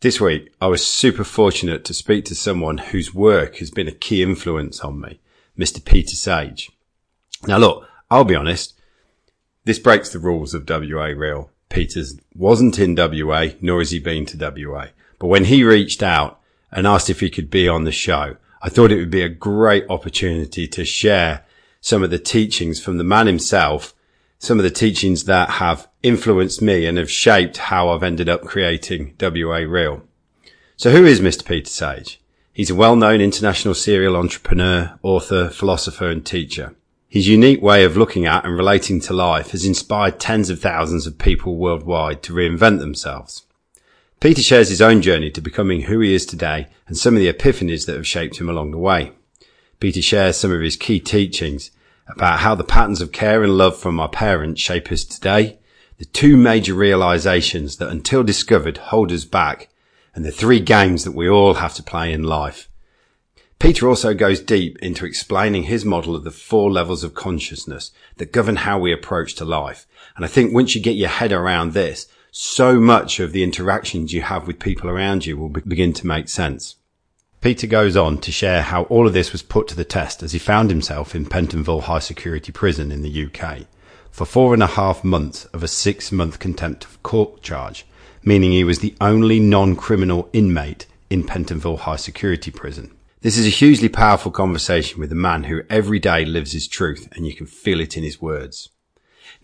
This week, I was super fortunate to speak to someone whose work has been a key influence on me, Mr. Peter Sage. Now look, I'll be honest, this breaks the rules of WA Real. Peters wasn't in WA, nor has he been to WA. But when he reached out and asked if he could be on the show, I thought it would be a great opportunity to share some of the teachings from the man himself some of the teachings that have influenced me and have shaped how I've ended up creating WA Real. So who is Mr. Peter Sage? He's a well-known international serial entrepreneur, author, philosopher and teacher. His unique way of looking at and relating to life has inspired tens of thousands of people worldwide to reinvent themselves. Peter shares his own journey to becoming who he is today and some of the epiphanies that have shaped him along the way. Peter shares some of his key teachings about how the patterns of care and love from our parents shape us today, the two major realizations that until discovered hold us back, and the three games that we all have to play in life. Peter also goes deep into explaining his model of the four levels of consciousness that govern how we approach to life. And I think once you get your head around this, so much of the interactions you have with people around you will be- begin to make sense. Peter goes on to share how all of this was put to the test as he found himself in Pentonville High Security Prison in the UK for four and a half months of a six month contempt of court charge, meaning he was the only non criminal inmate in Pentonville High Security Prison. This is a hugely powerful conversation with a man who every day lives his truth and you can feel it in his words.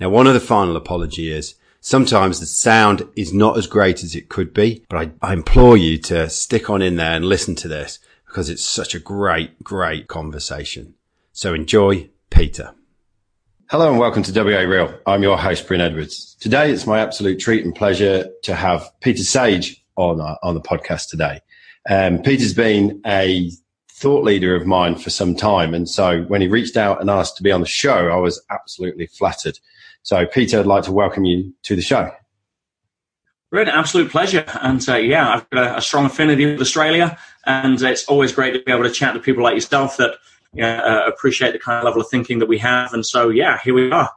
Now, one of the final apology is Sometimes the sound is not as great as it could be, but I, I implore you to stick on in there and listen to this because it's such a great, great conversation. So enjoy Peter. Hello and welcome to WA Real. I'm your host, Bryn Edwards. Today it's my absolute treat and pleasure to have Peter Sage on, uh, on the podcast today. Um, Peter's been a thought leader of mine for some time. And so when he reached out and asked to be on the show, I was absolutely flattered. So, Peter, I'd like to welcome you to the show. Great, absolute pleasure. And uh, yeah, I've got a, a, strong affinity with Australia, and it's always great to be able to chat to people like yourself that uh, appreciate the kind of level of thinking that we have. And so, yeah, here we are.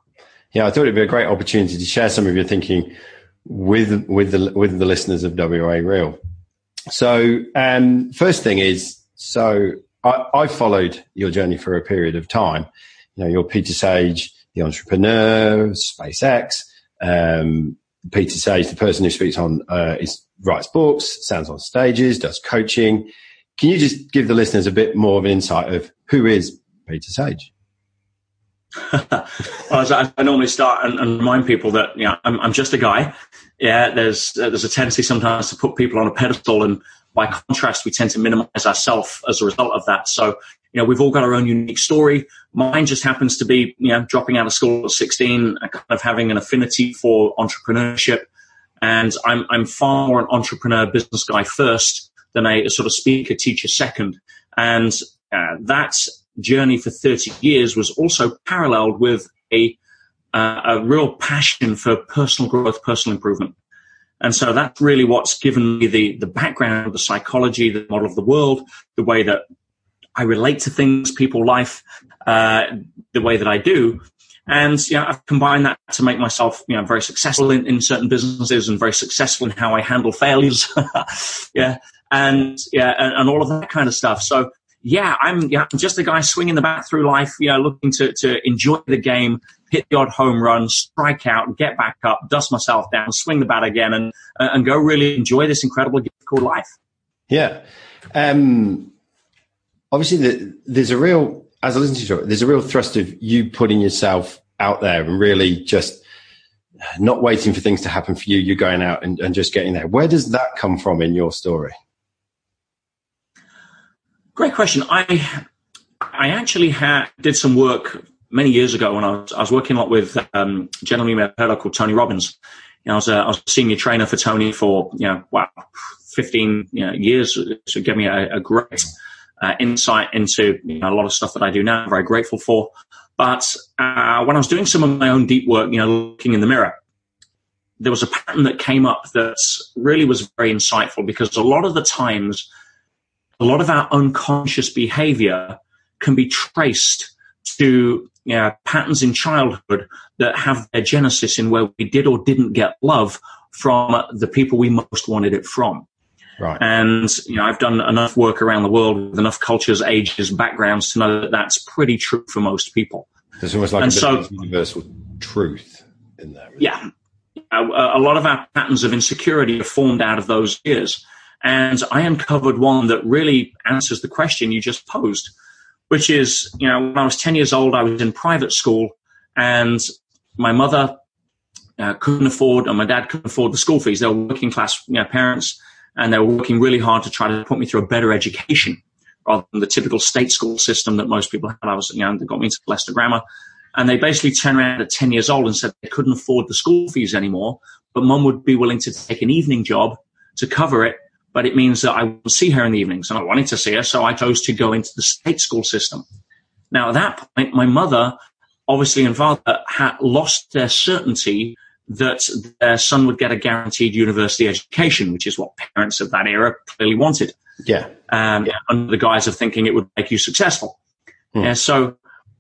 Yeah, I thought it'd be a great opportunity to share some of your thinking with with the with the listeners of WA Real. So, um, first thing is, so I, I followed your journey for a period of time. You know, you're Peter Sage the entrepreneur, SpaceX. Um, Peter Sage, the person who speaks on, uh, is writes books, stands on stages, does coaching. Can you just give the listeners a bit more of an insight of who is Peter Sage? I, normally start and, and, remind people that you know, I'm, I'm, just a guy. Yeah, there's uh, there's a tendency sometimes to put people on a pedestal, and by contrast, we tend to minimize ourselves as a result of that. So you know, we've all got our own unique story. Mine just happens to be, you know, dropping out of school at 16, kind of having an affinity for entrepreneurship. And I'm, I'm far more an entrepreneur business guy first than a, a sort of speaker teacher second. And uh, that journey for 30 years was also paralleled with a, uh, a real passion for personal growth, personal improvement. And so that's really what's given me the, the background, the psychology, the model of the world, the way that I relate to things, people, life, uh, the way that I do. And yeah, I've combined that to make myself, you know, very successful in, in certain businesses and very successful in how I handle failures. yeah. And yeah, and, and, all of that kind of stuff. So yeah, I'm, yeah, I'm just a guy swinging the bat through life, you know, looking to, to enjoy the game, hit the odd home run, strike out, get back up, dust myself down, swing the bat again and, and go really enjoy this incredible gift called life. Yeah. Um, obviously the, there's a real as I listen to you, there's a real thrust of you putting yourself out there and really just not waiting for things to happen for you. You're going out and, and just getting there. Where does that come from in your story? Great question. I I actually had did some work many years ago when I was, I was working a lot with um, a gentleman heard of called Tony Robbins. You know, I was, a, I was a senior trainer for Tony for you know wow, 15 you know, years. So gave me a, a great uh, insight into you know, a lot of stuff that I do now. I'm very grateful for. But uh, when I was doing some of my own deep work, you know, looking in the mirror, there was a pattern that came up that really was very insightful because a lot of the times, a lot of our unconscious behavior can be traced to you know, patterns in childhood that have their genesis in where we did or didn't get love from the people we most wanted it from. Right. And, you know, I've done enough work around the world with enough cultures, ages, backgrounds to know that that's pretty true for most people. There's almost like And a so- universal truth in there. Yeah. A, a lot of our patterns of insecurity are formed out of those years. And I uncovered one that really answers the question you just posed, which is, you know, when I was 10 years old, I was in private school and my mother uh, couldn't afford, and my dad couldn't afford the school fees. They were working class you know, parents and they were working really hard to try to put me through a better education rather than the typical state school system that most people had. I was, you know, they got me into Leicester Grammar. And they basically turned around at 10 years old and said they couldn't afford the school fees anymore, but mum would be willing to take an evening job to cover it. But it means that I would see her in the evenings and I wanted to see her. So I chose to go into the state school system. Now, at that point, my mother, obviously, and father had lost their certainty that their son would get a guaranteed university education, which is what parents of that era clearly wanted Yeah. um, under the guise of thinking it would make you successful. Hmm. Yeah, so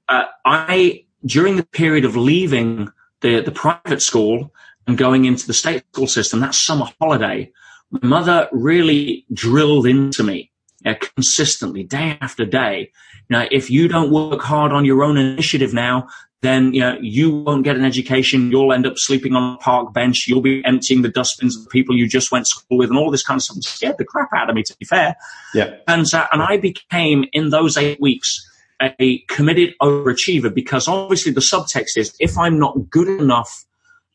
uh, I, during the period of leaving the, the private school and going into the state school system, that summer holiday, my mother really drilled into me uh, consistently, day after day. You know, if you don't work hard on your own initiative now, then you know you won't get an education. You'll end up sleeping on a park bench. You'll be emptying the dustbins of the people you just went to school with, and all this kind of stuff. It scared the crap out of me, to be fair. Yeah. And uh, and I became in those eight weeks a committed overachiever because obviously the subtext is if I'm not good enough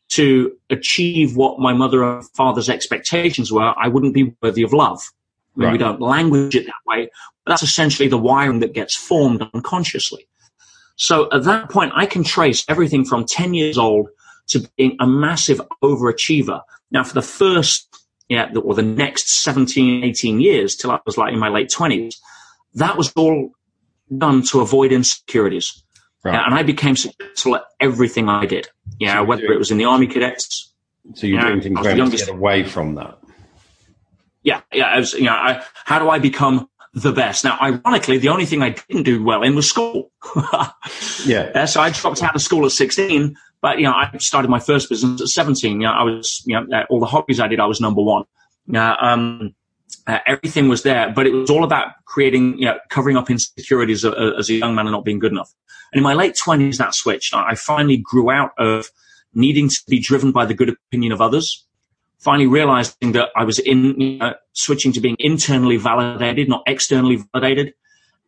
to achieve what my mother and father's expectations were, I wouldn't be worthy of love. I mean, we don't language it that way, but that's essentially the wiring that gets formed unconsciously. So at that point, I can trace everything from 10 years old to being a massive overachiever. Now, for the first, yeah, or the next 17, 18 years till I was like in my late 20s, that was all done to avoid insecurities. Right. Yeah, and I became successful at everything I did. Yeah, So whether you- it was in the army cadets. So you're Yeah, doing things I was the very much to get away from that. Yeah, yeah. I was, you know, I, how do I become the best? Now, ironically, the only thing I didn't do well in was school. Yeah. Yeah, so I dropped out of school at 16, but you know, I started my first business at 17. You know, I was, you know, all the hobbies I did, I was number one. Uh, um, uh, everything was there, but it was all about creating, you know, covering up insecurities as a, young man and not being good enough. And in my late 20s, that switched. I finally grew out of needing to be driven by the good opinion of others. Finally realizing that I was in, switching to being internally validated, not externally validated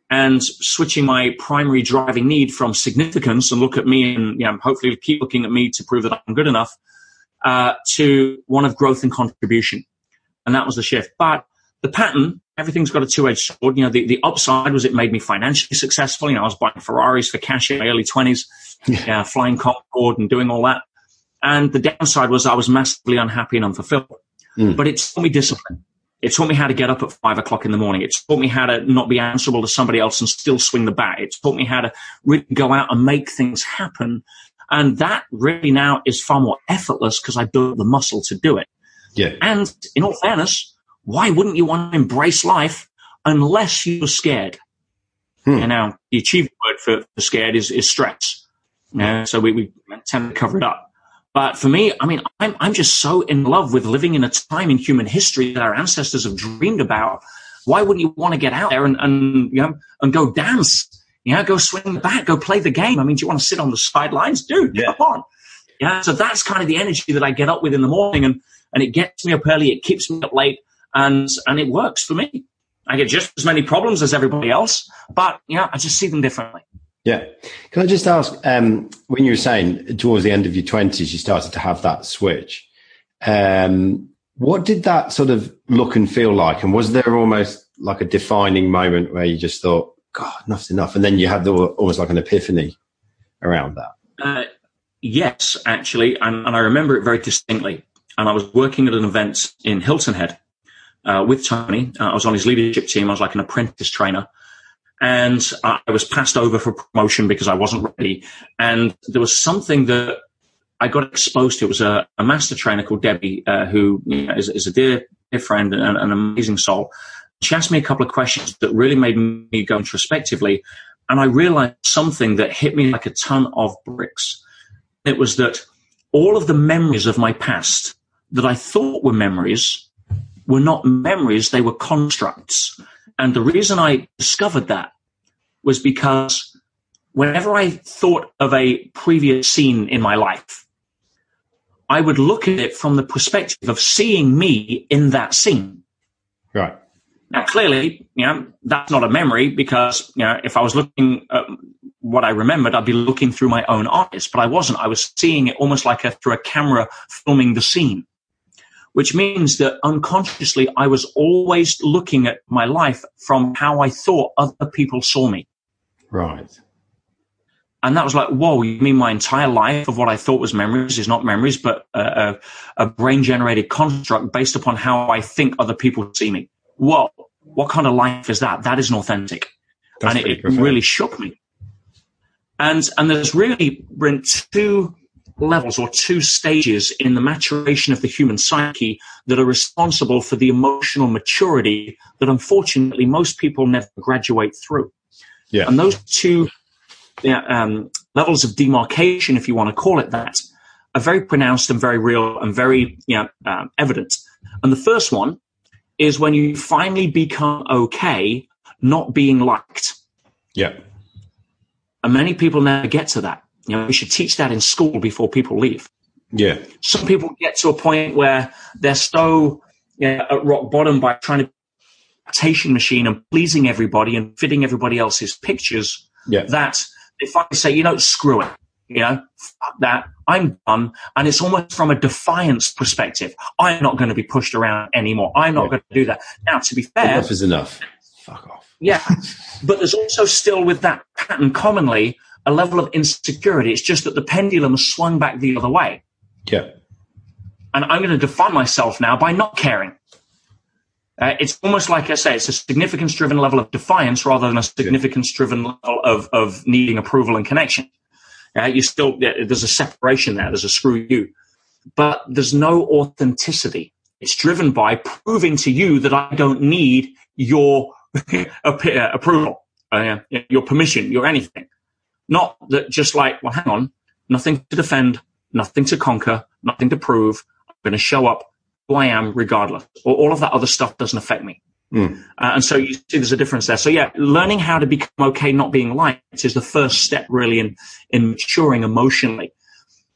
and switching my primary driving need from significance and look at me and you know, hopefully keep looking at me to prove that I'm good enough uh, to one of growth and contribution. And that was the shift. But the pattern, everything's got a two-edged sword. You know, the, the upside was it made me financially successful. You know, I was buying Ferraris for cash in my early 20s, yeah, flying Concorde and doing all that. And the downside was I was massively unhappy and unfulfilled. Mm. But it taught me discipline. It taught me how to get up at five o'clock in the morning. It taught me how to not be answerable to somebody else and still swing the bat. It taught me how to really go out and make things happen. And that really now is far more effortless because I built the muscle to do it. Yeah. And in all fairness, why wouldn't you want to embrace life unless you were scared? Hmm. And now the achievement word for, for scared is, is stress. You know, so we, we tend to cover it up. But for me, I mean, I'm, I'm just so in love with living in a time in human history that our ancestors have dreamed about. Why wouldn't you want to get out there and, and, you know, and go dance? You know, go swing the bat, go play the game. I mean, do you want to sit on the sidelines? Dude, Yeah. come on. Yeah. So that's kind of the energy that I get up with in the morning and, and it gets me up early. It keeps me up late and, and it works for me. I get just as many problems as everybody else, but you know, I just see them differently. Yeah. Can I just ask, um, when you were saying towards the end of your twenties, you started to have that switch. Um, what did that sort of look and feel like? And was there almost like a defining moment where you just thought, God, enough's enough? And then you had the, almost like an epiphany around that. Uh, yes, actually, and, and I remember it very distinctly. And I was working at an event in Hilton Head uh, with Tony. Uh, I was on his leadership team. I was like an apprentice trainer. And I was passed over for promotion because I wasn't ready. And there was something that I got exposed to. It was a, a master trainer called Debbie, uh, who you know, is, is a dear, dear friend and an amazing soul. She asked me a couple of questions that really made me go introspectively. And I realized something that hit me like a ton of bricks. It was that all of the memories of my past that I thought were memories were not memories, they were constructs. And the reason I discovered that was because whenever I thought of a previous scene in my life, I would look at it from the perspective of seeing me in that scene. Right. Now, clearly, you know, that's not a memory because, you know, if I was looking at what I remembered, I'd be looking through my own eyes, but I wasn't. I was seeing it almost like a, through a camera filming the scene, which means that unconsciously I was always looking at my life from how I thought other people saw me. Right. And that was like, whoa, you mean my entire life of what I thought was memories is not memories, but a, a, a brain generated construct based upon how I think other people see me. Whoa, what kind of life is that? That isn't authentic. That's and it, it really shook me. And, and there's really been two levels or two stages in the maturation of the human psyche that are responsible for the emotional maturity that unfortunately most people never graduate through. Yeah. And those two um, levels of demarcation, if you want to call it that, are very pronounced and very real and very you know, um, evident. And the first one is when you finally become okay not being liked. Yeah. And many people never get to that. You know, we should teach that in school before people leave. Yeah. Some people get to a point where they're so you know, at rock bottom by trying to expectation machine and pleasing everybody and fitting everybody else's pictures yeah. that if I say, you know, screw it, you know, fuck that, I'm done. And it's almost from a defiance perspective. I'm not going to be pushed around anymore. I'm not yeah. going to do that. Now, to be fair. Enough is enough. Fuck off. Yeah. but there's also still with that pattern commonly a level of insecurity. It's just that the pendulum has swung back the other way. Yeah. And I'm going to define myself now by not caring. Uh, it's almost like I say, it's a significance driven level of defiance rather than a significance driven level of, of needing approval and connection. Uh, you still, there's a separation there. There's a screw you, but there's no authenticity. It's driven by proving to you that I don't need your approval, uh, your permission, your anything. Not that just like, well, hang on, nothing to defend, nothing to conquer, nothing to prove. I'm going to show up who I am regardless. All of that other stuff doesn't affect me. Mm. Uh, and so you see there's a difference there. So yeah, learning how to become okay not being liked is the first step really in, in maturing emotionally.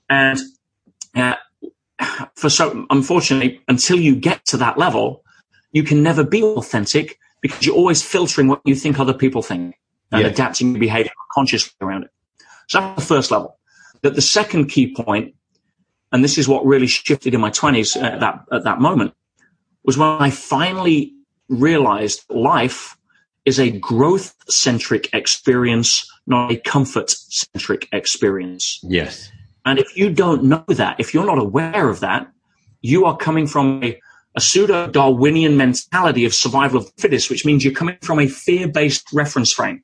And uh, for so, unfortunately, until you get to that level, you can never be authentic because you're always filtering what you think other people think and adapting your behavior consciously around it. So that's the first level. That the second key point and this is what really shifted in my 20s at that, at that moment, was when I finally realized life is a growth centric experience, not a comfort centric experience. Yes. And if you don't know that, if you're not aware of that, you are coming from a, a pseudo Darwinian mentality of survival of the fittest, which means you're coming from a fear based reference frame,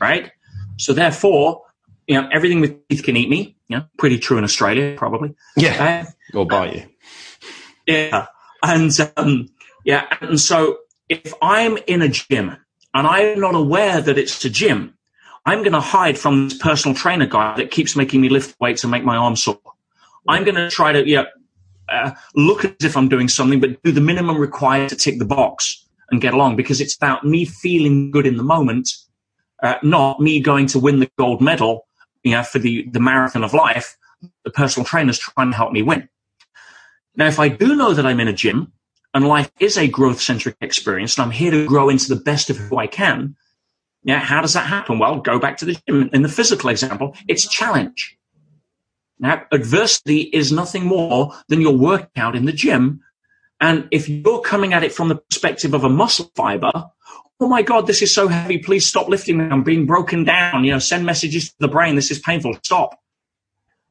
right? So therefore, you know, everything with teeth can eat me. You know, pretty true in Australia, probably. Yeah. Uh, or bite you. Yeah. And, um, yeah. And so if I'm in a gym and I'm not aware that it's a gym, I'm going to hide from this personal trainer guy that keeps making me lift weights and make my arms sore. I'm going to try to, yeah, uh, look as if I'm doing something, but do the minimum required to tick the box and get along because it's about me feeling good in the moment, uh, not me going to win the gold medal you know, for the, the marathon of life, the personal trainer's trying to help me win. Now, if I do know that I'm in a gym and life is a growth centric experience and I'm here to grow into the best of who I can, yeah, how does that happen? Well, go back to the gym. In the physical example, it's challenge. Now, adversity is nothing more than your workout in the gym. And if you're coming at it from the perspective of a muscle fiber, oh my God, this is so heavy. Please stop lifting me. I'm being broken down. You know, send messages to the brain. This is painful. Stop.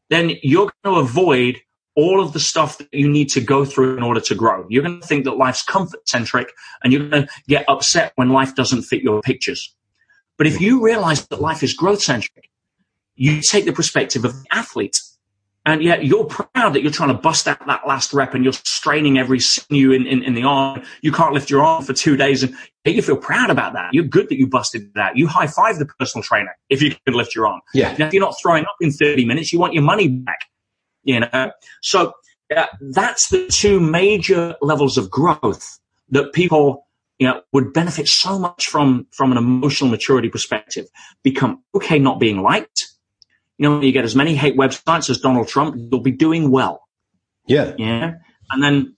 Then you're going to avoid all of the stuff that you need to go through in order to grow. You're going to think that life's comfort centric and you're going to get upset when life doesn't fit your pictures. But if you realize that life is growth centric, you take the perspective of the athlete and yet you're proud that you're trying to bust out that last rep and you're straining every sinew in, in, in, the arm. You can't lift your arm for two days and you feel proud about that. You're good that you busted that. You high five the personal trainer if you can lift your arm. Yeah. Now, if you're not throwing up in 30 minutes, you want your money back. You know, so uh, that's the two major levels of growth that people you know, would benefit so much from, from an emotional maturity perspective. Become okay not being liked. You know, you get as many hate websites as Donald Trump, you'll be doing well. Yeah. Yeah. And then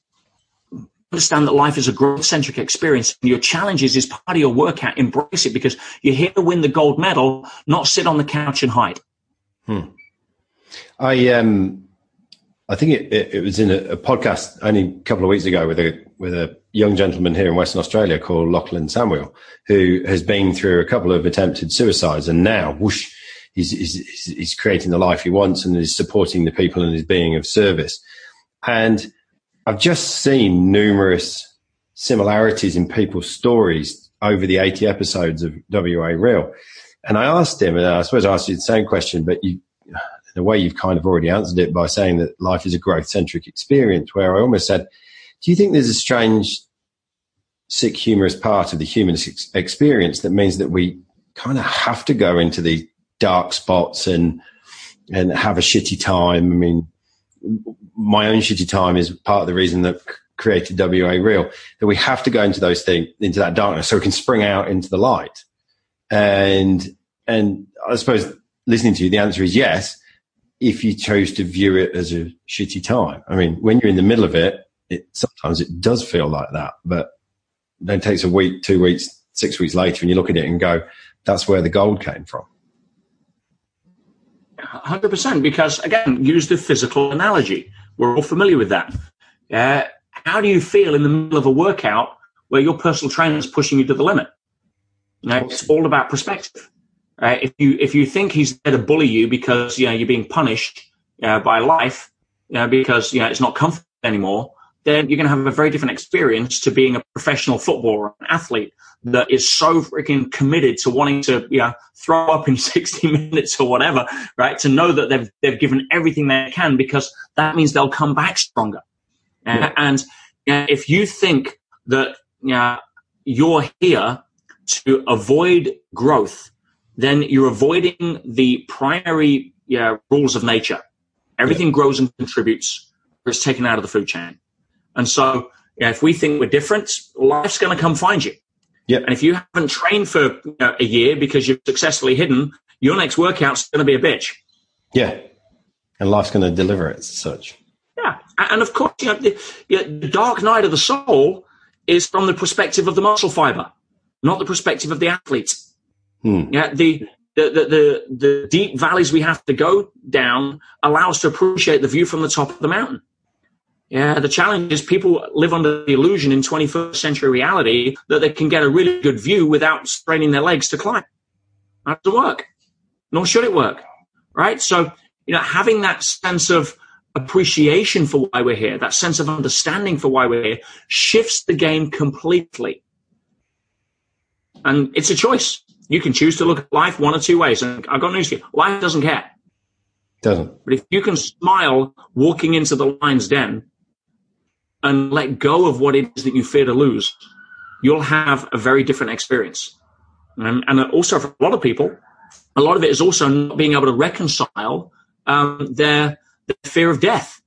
understand that life is a growth centric experience. Your challenges is part of your workout. Embrace it because you're here to win the gold medal, not sit on the couch and hide. Hmm. I um, I think it, it, it was in a, a, podcast only a couple of weeks ago with a with a young gentleman here in Western Australia called Lachlan Samuel, who has been through a couple of attempted suicides, and now whoosh, he's, he's, he's creating the life he wants and is supporting the people and is being of service. And I've just seen numerous similarities in people's stories over the 80 episodes of WA Real. And I asked him, and I suppose I asked you the same question, but you, in a way, you've kind of already answered it by saying that life is a growth centric experience, where I almost said, do you think there's a strange, sick, humorous part of the human experience that means that we kind of have to go into the dark spots and, and have a shitty time? I mean, my own shitty time is part of the reason that created WA Real, that we have to go into those things, into that darkness so we can spring out into the light. And, and I suppose listening to you, the answer is yes, if you chose to view it as a shitty time. I mean, when you're in the middle of it, it sometimes it does feel like that, but then it takes a week, two weeks, six weeks later, and you look at it and go, that's where the gold came from. 100% because again use the physical analogy. We're all familiar with that. Uh, how do you feel in the middle of a workout where your personal trainer is pushing you to the limit? You know, it's all about perspective. Uh, if you if you think he's there to bully you because you know you're being punished uh, by life you know, because you know it's not comfortable anymore then you're going to have a very different experience to being a professional footballer, an athlete that is so freaking committed to wanting to, you know, throw up in 60 minutes or whatever, right? To know that they've, they've given everything they can because that means they'll come back stronger. Yeah. And, and if you think that, you know, you're here to avoid growth, then you're avoiding the primary yeah, rules of nature. Everything yeah. grows and contributes, or it's taken out of the food chain. And so, yeah, if we think we're different, life's going to come find you. Yep. And if you haven't trained for you know, a year because you've successfully hidden, your next workout's going to be a bitch. Yeah. And life's going to deliver it as such. Yeah. And of course, you know, the, you know, the dark night of the soul is from the perspective of the muscle fiber, not the perspective of the athlete. Hmm. Yeah. The, the, the, the, the deep valleys we have to go down allow us to appreciate the view from the top of the mountain. Yeah, the challenge is people live under the illusion in 21st century reality that they can get a really good view without straining their legs to climb. That doesn't work, nor should it work, right? So, you know, having that sense of appreciation for why we're here, that sense of understanding for why we're here, shifts the game completely. And it's a choice. You can choose to look at life one or two ways. And I've got news for you. Life doesn't care. Doesn't. But if you can smile walking into the lion's den and let go of what it is that you fear to lose, you'll have a very different experience. And, and also for a lot of people, a lot of it is also not being able to reconcile um, their, their fear of death.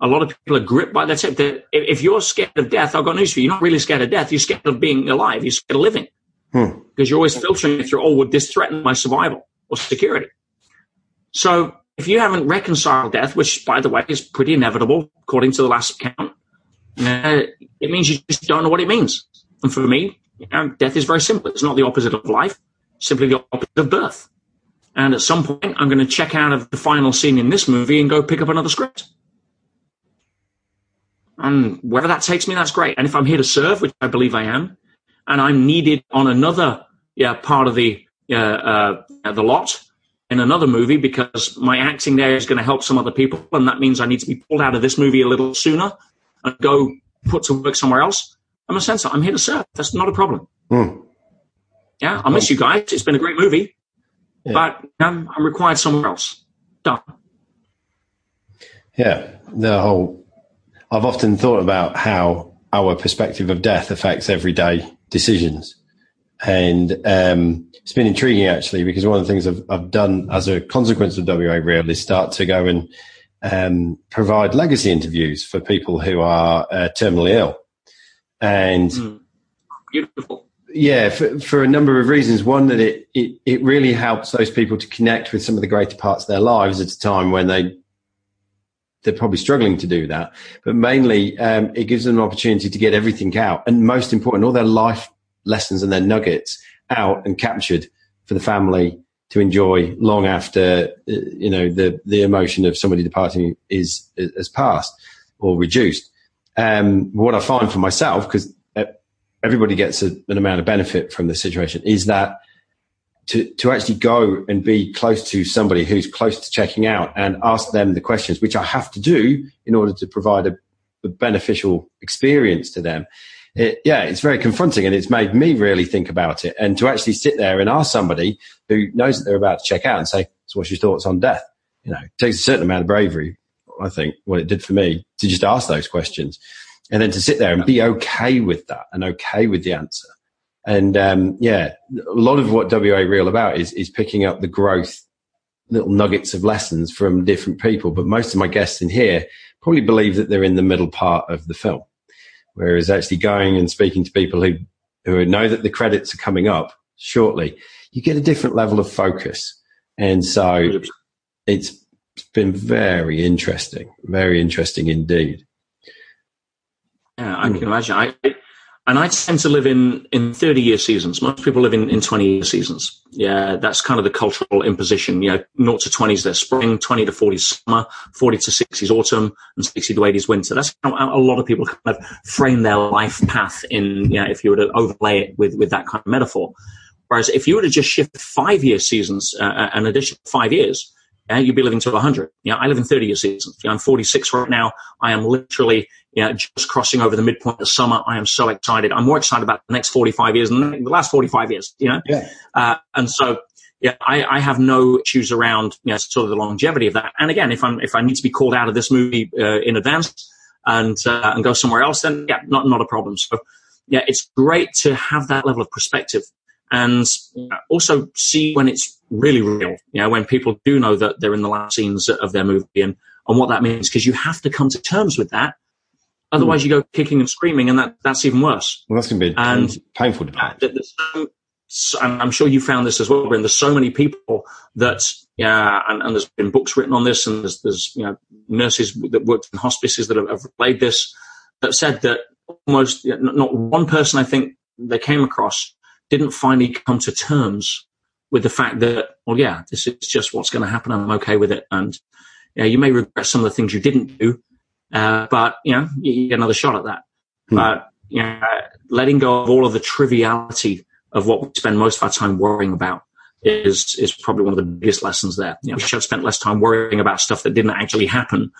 A lot of people are gripped by that. Tip. If you're scared of death, I've got news for you. You're not really scared of death. You're scared of being alive. You're scared of living. Hmm. Because you're always filtering it through, oh, would this threaten my survival or security? So if you haven't reconciled death, which by the way is pretty inevitable according to the last count, uh, it means you just don't know what it means. And for me, you know, death is very simple. It's not the opposite of life, simply the opposite of birth. And at some point, I'm going to check out of the final scene in this movie and go pick up another script. And wherever that takes me, that's great. And if I'm here to serve, which I believe I am, and I'm needed on another yeah, part of the uh, uh, the lot in another movie because my acting there is going to help some other people, and that means I need to be pulled out of this movie a little sooner and go put to work somewhere else, I'm a censor. I'm here to serve. That's not a problem. Mm. Yeah, I miss you guys. It's been a great movie, yeah. but I'm, I'm required somewhere else. Done. Yeah, the whole. I've often thought about how our perspective of death affects everyday decisions, and um, it's been intriguing actually because one of the things I've, I've done as a consequence of WA Real is start to go and um, provide legacy interviews for people who are uh, terminally ill. and mm. beautiful. Yeah, for, for a number of reasons. One, that it, it, it really helps those people to connect with some of the greater parts of their lives at a time when they they're probably struggling to do that. But mainly, um, it gives them an opportunity to get everything out, and most important, all their life lessons and their nuggets out and captured for the family to enjoy long after uh, you know the the emotion of somebody departing is has passed or reduced. Um, what I find for myself, because uh, everybody gets a, an amount of benefit from the situation, is that to, to actually go and be close to somebody who's close to checking out and ask them the questions, which I have to do in order to provide a, a beneficial experience to them. It, yeah, it's very confronting and it's made me really think about it. And to actually sit there and ask somebody who knows that they're about to check out and say, so what's your thoughts on death? You know, it takes a certain amount of bravery, I think, what it did for me to just ask those questions and then to sit there and be okay with that and okay with the answer and um, yeah, a lot of what WA Real about is is picking up the growth, little nuggets of lessons from different people. But most of my guests in here probably believe that they're in the middle part of the film, whereas actually going and speaking to people who who know that the credits are coming up shortly, you get a different level of focus, and so it's been very interesting, very interesting indeed. Yeah, I can imagine. I and I tend to live in, in 30 year seasons. Most people live in, in 20 year seasons. Yeah, that's kind of the cultural imposition. You know, 0 to 20s their spring, 20 to 40 is summer, 40 to 60s autumn, and 60 to 80s winter. That's how a lot of people kind of frame their life path in, you know, if you were to overlay it with, with that kind of metaphor. Whereas if you were to just shift five year seasons, uh, an additional five years, yeah, you'd be living to 100. Yeah, I live in 30 year seasons. I'm 46 right now. I am literally you know, just crossing over the midpoint of summer. I am so excited. I'm more excited about the next 45 years than the last 45 years, you know? Yeah. Uh, and so, yeah, I, I, have no issues around, you know, sort of the longevity of that. And again, if I'm, if I need to be called out of this movie, uh, in advance and, uh, and go somewhere else, then yeah, not, not a problem. So, yeah, it's great to have that level of perspective and also see when it's really real, you know, when people do know that they're in the last scenes of their movie and, and what that means, because you have to come to terms with that Hmm. Otherwise, you go kicking and screaming, and that, that's even worse. Well, that's going to be and painful to So, and I'm sure you found this as well, Bryn. There's so many people that, yeah, and, and, there's been books written on this, and there's, there's you know nurses that worked in hospices that have, have relayed this that said that almost not one person I think they came across didn't finally come to terms with the fact that, well, yeah, this is just what's going to happen. I'm okay with it, and yeah, you may regret some of the things you didn't do, uh, but you know, you get another shot at that. Hmm. But you know, letting go of all of the triviality of what we spend most of our time worrying about is is probably one of the biggest lessons there. You know, we should have spent less time worrying about stuff that didn't actually happen.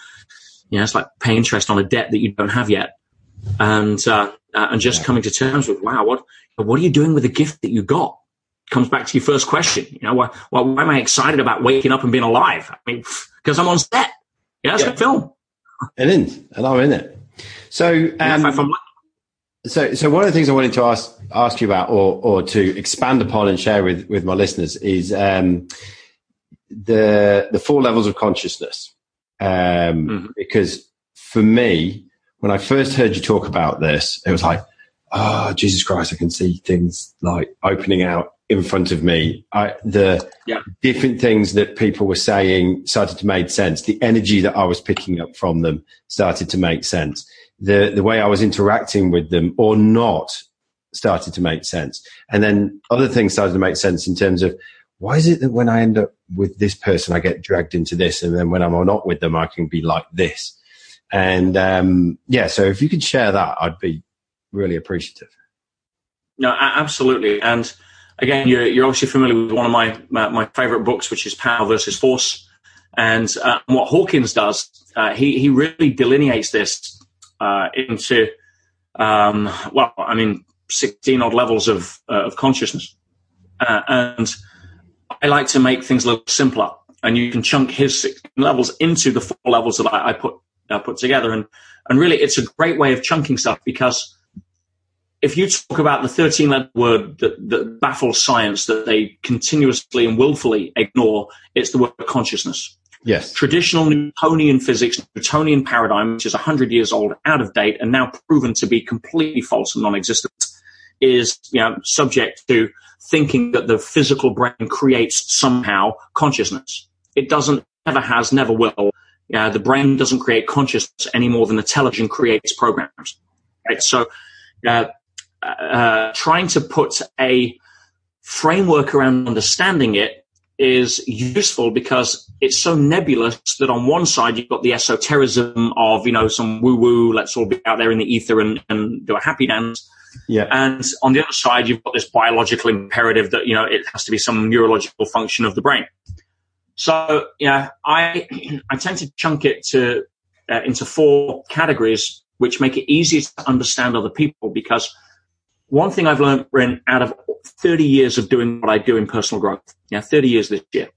You know, it's like paying interest on a debt that you don't have yet, and uh, uh, and just coming to terms with, wow, what what are you doing with the gift that you got? Comes back to your first question. You know, why, why, why am I excited about waking up and being alive? I mean, because I'm on set. Yeah, it's yeah. a film. It is, and I'm in it. So, um, so, so one of the things I wanted to ask ask you about, or or to expand upon and share with with my listeners, is um, the the four levels of consciousness. Um, mm-hmm. Because for me, when I first heard you talk about this, it was like, oh Jesus Christ, I can see things like opening out in front of me. I, the yeah. different things that people were saying started to make sense. The energy that I was picking up from them started to make sense. The, the way I was interacting with them or not started to make sense. And then other things started to make sense in terms of why is it that when I end up with this person, I get dragged into this. And then when I'm not with them, I can be like this. And, um, yeah, so if you could share that, I'd be really appreciative. No, absolutely. And, again, you're, you're obviously familiar with one of my my, my favorite books, which is Power versus Force. And uh, what Hawkins does, uh, he he really delineates this uh, into um, well, I mean, sixteen odd levels of uh, of consciousness, uh, and I like to make things a little simpler. And you can chunk his sixteen levels into the four levels that I, I put put together, and and really, it's a great way of chunking stuff because if you talk about the 13 letter word that, that, baffles science that they continuously and willfully ignore, it's the word consciousness. Yes. Traditional Newtonian physics, Newtonian paradigm, which is 100 years old, out of date, and now proven to be completely false and non-existent, is you know, subject to thinking that the physical brain creates somehow consciousness. It doesn't, never has, never will. Yeah, the brain doesn't create consciousness any more than the television creates programs. Right? So, uh, uh, trying to put a framework around understanding it is useful because it's so nebulous that on one side you've got the esotericism of you know some woo woo let's all be out there in the ether and, and do a happy dance. Yeah. And on the other side you've got this biological imperative that you know it has to be some neurological function of the brain. So yeah i i tend to chunk it to uh, into four categories which make it easier to understand other people because one thing I've learned, Bryn, out of 30 years of doing what I do in personal growth, yeah, 30 years this year,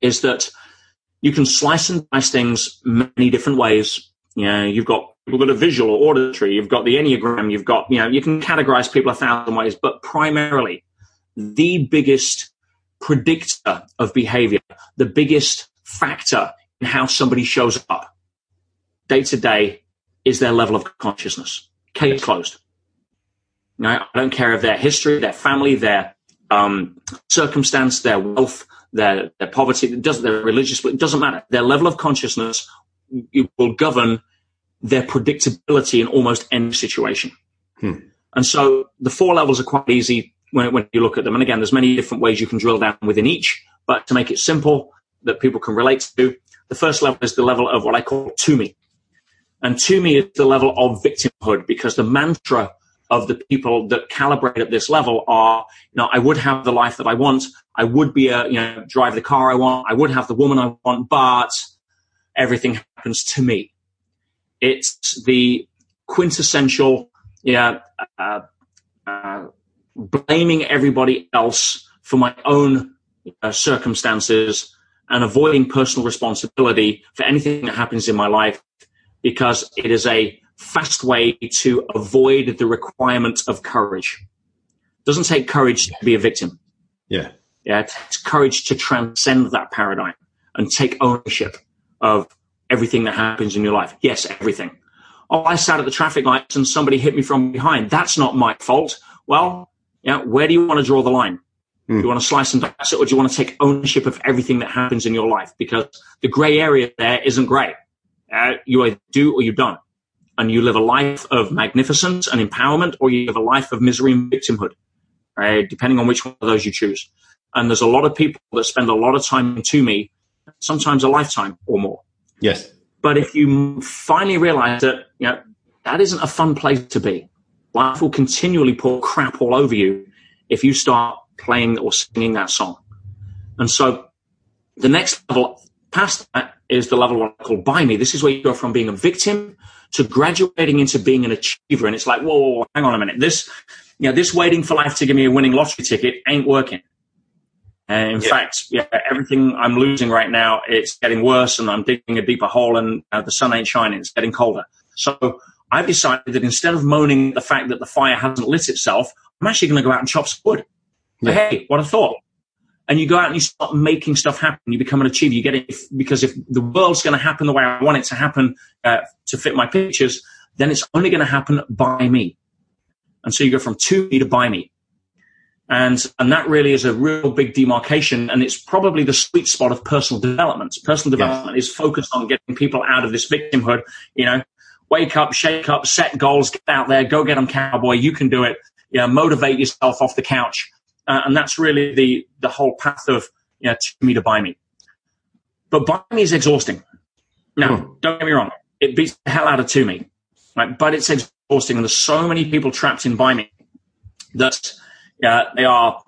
is that you can slice and dice things many different ways. You know, you've got people that are visual or auditory, you've got the Enneagram, you've got, you know, you can categorize people a thousand ways, but primarily the biggest predictor of behavior, the biggest factor in how somebody shows up day to day is their level of consciousness. Case closed. I don't care of their history, their family, their um, circumstance, their wealth, their, their poverty, it doesn't, their religious, it doesn't matter. Their level of consciousness will govern their predictability in almost any situation. Hmm. And so the four levels are quite easy when, when you look at them. And again, there's many different ways you can drill down within each, but to make it simple that people can relate to, the first level is the level of what I call to me. And to me is the level of victimhood because the mantra of the people that calibrate at this level are, you know, I would have the life that I want. I would be a, you know, drive the car I want. I would have the woman I want, but everything happens to me. It's the quintessential, yeah, uh, uh, blaming everybody else for my own uh, circumstances and avoiding personal responsibility for anything that happens in my life because it is a fast way to avoid the requirement of courage. It doesn't take courage to be a victim. Yeah. Yeah. It takes courage to transcend that paradigm and take ownership of everything that happens in your life. Yes, everything. Oh, I sat at the traffic lights and somebody hit me from behind. That's not my fault. Well, yeah, where do you want to draw the line? Mm. Do you want to slice and dice it or do you want to take ownership of everything that happens in your life? Because the gray area there isn't gray. Uh, you either do or you don't and you live a life of magnificence and empowerment, or you live a life of misery and victimhood, right? Depending on which one of those you choose. And there's a lot of people that spend a lot of time to me, sometimes a lifetime or more. Yes. But if you finally realize that, you know, that isn't a fun place to be. Life will continually pour crap all over you if you start playing or singing that song. And so the next level past that is the level what I call by me. This is where you go from being a victim to graduating into being an achiever. And it's like, whoa, whoa, whoa hang on a minute. This, you know, this waiting for life to give me a winning lottery ticket ain't working. And in yeah. fact, yeah, everything I'm losing right now, it's getting worse and I'm digging a deeper hole and uh, the sun ain't shining. It's getting colder. So I've decided that instead of moaning the fact that the fire hasn't lit itself, I'm actually going to go out and chop some wood. Yeah. Hey, what a thought and you go out and you start making stuff happen. You become an achiever. You get it if, because if the world's going to happen the way I want it to happen uh, to fit my pictures, then it's only going to happen by me. And so you go from to me to by me. And, and that really is a real big demarcation. And it's probably the sweet spot of personal development. Personal development yes. is focused on getting people out of this victimhood. You know, wake up, shake up, set goals, get out there, go get them cowboy. You can do it. You know, motivate yourself off the couch uh, and that's really the, the whole path of, you know, to me to by me. But by me is exhausting. Now, hmm. don't get me wrong. It beats the hell out of to me, right? But it's exhausting. And there's so many people trapped in by me that uh, they are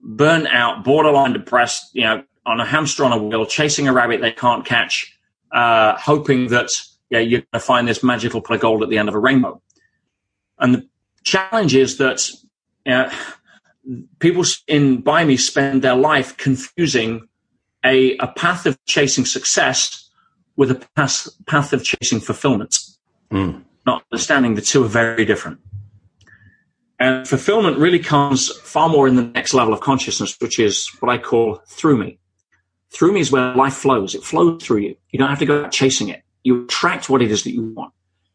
burnt out, borderline depressed, you know, on a hamster on a wheel, chasing a rabbit they can't catch, uh, hoping that yeah, you're going to find this magical pot of gold at the end of a rainbow. And the challenge is that you know, people in by me spend their life confusing a, a path of chasing success with a path, path of chasing fulfillment, mm. not understanding the two are very different. And fulfillment really comes far more in the next level of consciousness, which is what I call through me. Through me is where life flows. It flows through you. You don't have to go out chasing it. You attract what it is that you want.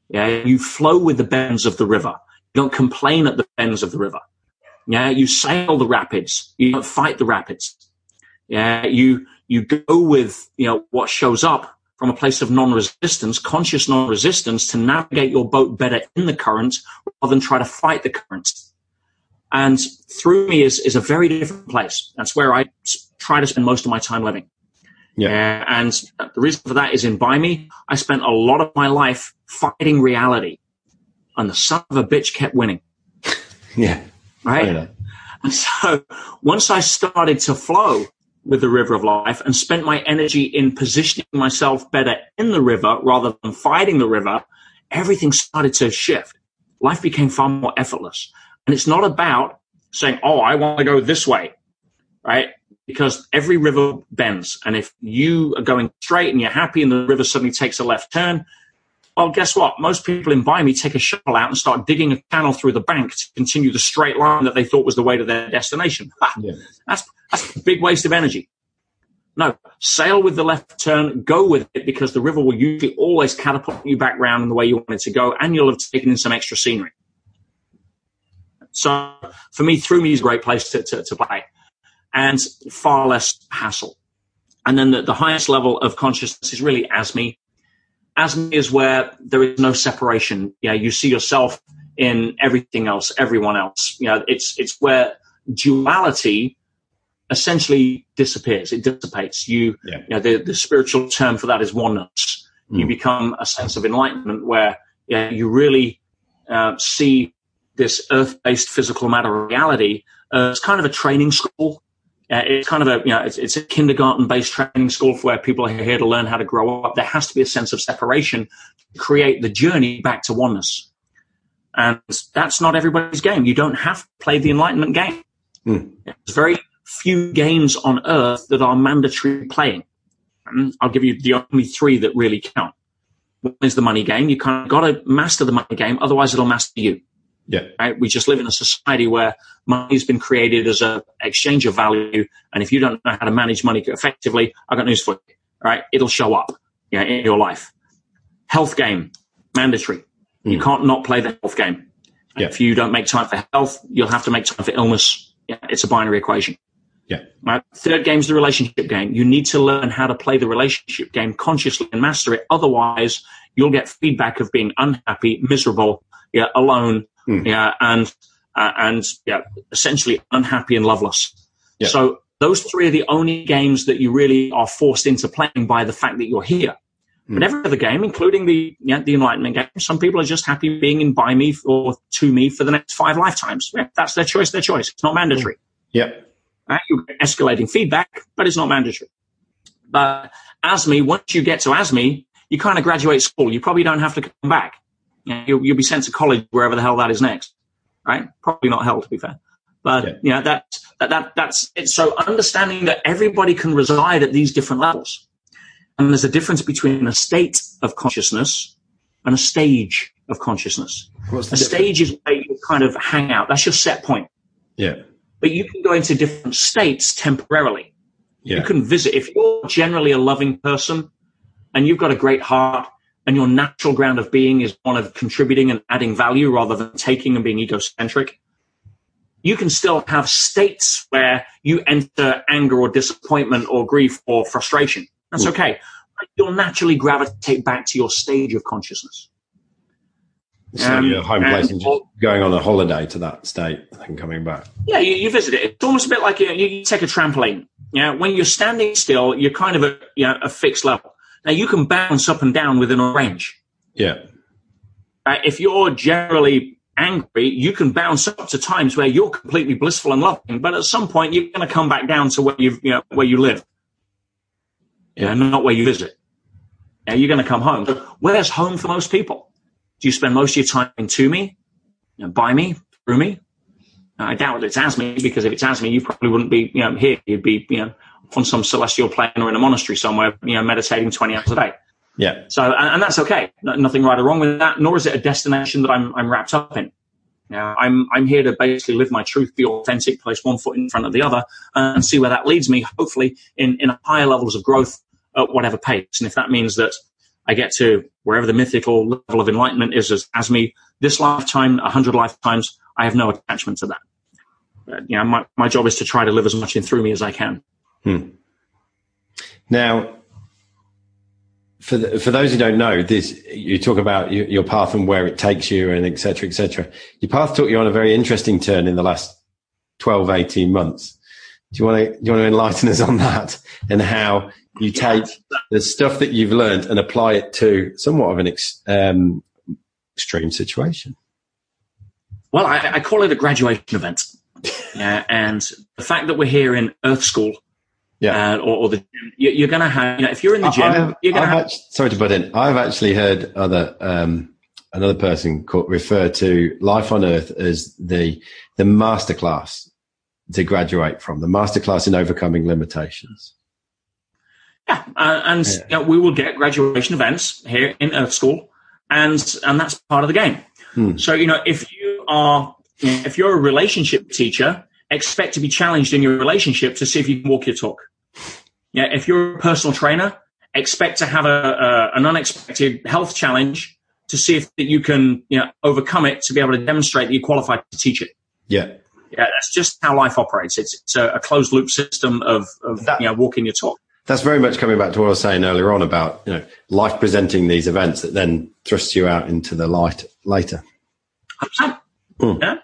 Yeah. You flow with the bends of the river. You don't complain at the bends of the river. Yeah. You sail the rapids. You don't fight the rapids. Yeah. You, you go with, you know, what shows up from a place of non-resistance, conscious non-resistance to navigate your boat better in the current rather than try to fight the current. And through me is, is a very different place. That's where I try to spend most of my time living. Yeah. Uh, and the reason for that is in By Me, I spent a lot of my life fighting reality and the son of a bitch kept winning. yeah. Right. And so once I started to flow with the river of life and spent my energy in positioning myself better in the river rather than fighting the river, everything started to shift. Life became far more effortless. And it's not about saying, Oh, I want to go this way, right? Because every river bends. And if you are going straight and you're happy and the river suddenly takes a left turn, well, guess what? Most people in Me take a shovel out and start digging a channel through the bank to continue the straight line that they thought was the way to their destination. Yeah. That's, that's a big waste of energy. No, sail with the left turn, go with it because the river will usually always catapult you back round in the way you want it to go and you'll have taken in some extra scenery. So for me, through me is a great place to, to, to play and far less hassle. And then the, the highest level of consciousness is really as me. As is where there is no separation. Yeah, you see yourself in everything else, everyone else. You know, it's, it's where duality essentially disappears. It dissipates. You, yeah. you know, the, the spiritual term for that is oneness. Mm. You become a sense of enlightenment where yeah, you really uh, see this earth-based physical matter reality as kind of a training school. Uh, it's kind of a, you know, it's, it's a kindergarten-based training school for where people are here to learn how to grow up. There has to be a sense of separation to create the journey back to oneness. And that's not everybody's game. You don't have to play the enlightenment game. Mm. It's very few games on earth that are mandatory playing. And I'll give you the only three that really count. One is the money game. You kind of got to master the money game, otherwise it'll master you. Yeah. Right? We just live in a society where money's been created as an exchange of value. And if you don't know how to manage money effectively, I've got news for you. Right? It'll show up you know, in your life. Health game, mandatory. Mm. You can't not play the health game. Yeah. If you don't make time for health, you'll have to make time for illness. Yeah, it's a binary equation. Yeah. Right. Third game is the relationship game. You need to learn how to play the relationship game consciously and master it. Otherwise, you'll get feedback of being unhappy, miserable, yeah, alone, mm. yeah, and uh, and yeah, essentially unhappy and loveless. Yeah. So those three are the only games that you really are forced into playing by the fact that you're here. Mm. But every other game, including the yeah, the Enlightenment game, some people are just happy being in by me or to me for the next five lifetimes. Yeah, that's their choice. Their choice. It's not mandatory. Yeah. Right? You get escalating feedback, but it's not mandatory. But as me, once you get to as me, you kind of graduate school. You probably don't have to come back. You know, you'll, you'll, be sent to college wherever the hell that is next. Right? Probably not hell, to be fair. But yeah, you know, that, that, that, that's it. So understanding that everybody can reside at these different levels. And there's a difference between a state of consciousness and a stage of consciousness. a difference? stage is where you kind of hang out. That's your set point. Yeah but you can go into different states temporarily. Yeah. You can visit. If you're generally a loving person and you've got a great heart and your natural ground of being is one of contributing and adding value rather than taking and being egocentric, you can still have states where you enter anger or disappointment or grief or frustration. That's okay. You'll naturally gravitate back to your stage of consciousness. So um, your home place and, just going on a holiday to that state and coming back. Yeah, you, you visit it. It's almost a bit like you, you take a trampoline. Yeah, when you're standing still, you're kind of a you know, a fixed level. Now you can bounce up and down within a range. Yeah. Uh, if you're generally angry, you can bounce up to times where you're completely blissful and loving, but at some point you're going to come back down to where you you know where you live. Yeah, not where you visit. Yeah, you're going to come home. So where's home for most people? Do you spend most of your time in to me, you know, by me, through me? I doubt it. it's as me because if it's as me, you probably wouldn't be, you know, here. You'd be, you know, on some celestial plane or in a monastery somewhere, you know, meditating 20 hours a day. Yeah. So, and, and that's okay. Nothing right or wrong with that, nor is it a destination that I'm, I'm wrapped up in. Now, I'm I'm here to basically live my truth, be authentic, place one foot in front of the other, and see where that leads me. Hopefully, in in higher levels of growth at whatever pace. And if that means that I get to wherever the mythical level of enlightenment is as, as me this lifetime, a hundred lifetimes, I have no attachment to that. Uh, you know, my, my job is to try to live as much in through me as I can. Hmm. Now, for the, for those who don't know, this you talk about your, your path and where it takes you, and etc. etc. Your path took you on a very interesting turn in the last 12, 18 months. Do you want to do you want to enlighten us on that and how you take the stuff that you've learned and apply it to somewhat of an ex, um, extreme situation? Well, I, I, call it a graduation event. yeah, and the fact that we're here in Earth School, yeah, uh, or, or, the you, are going to have, you know, if you're in the gym, have, you're going to have. Actually, sorry to butt in. I've actually heard other um, another person called, refer to life on Earth as the the masterclass to graduate from, the masterclass in overcoming limitations. Yeah, uh, and yeah. You know, we will get graduation events here in Earth School, and and that's part of the game. Hmm. So you know, if you are if you're a relationship teacher, expect to be challenged in your relationship to see if you can walk your talk. Yeah, if you're a personal trainer, expect to have a, a an unexpected health challenge to see if that you can you know overcome it to be able to demonstrate that you're qualified to teach it. Yeah. Yeah, that's just how life operates. It's, it's a, a closed loop system of, of that, you know, walking your talk that's very much coming back to what I was saying earlier on about you know life presenting these events that then thrusts you out into the light later. Mm. Yeah,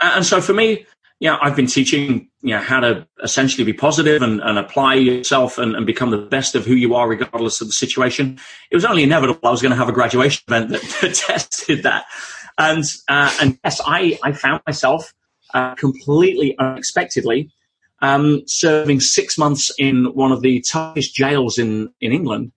and so for me, yeah, I've been teaching you know how to essentially be positive and, and apply yourself and, and become the best of who you are regardless of the situation. It was only inevitable I was going to have a graduation event that, that tested that, and uh, and yes, I I found myself uh, completely unexpectedly um, serving six months in one of the toughest jails in, in England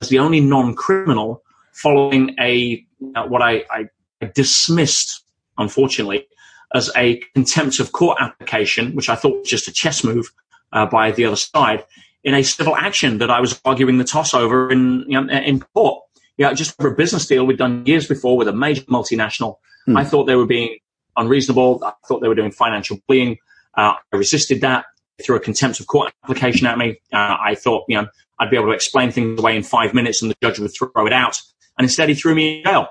as the only non-criminal following a uh, what I, I, dismissed, unfortunately, as a contempt of court application, which I thought was just a chess move uh, by the other side, in a civil action that I was arguing the toss over in you know, in court. Yeah, just for a business deal we'd done years before with a major multinational. Hmm. I thought they were being unreasonable. I thought they were doing financial bullying. Uh, I resisted that, threw a contempt of court application at me. Uh, I thought, you know, I'd be able to explain things away in five minutes and the judge would throw it out. And instead he threw me in jail.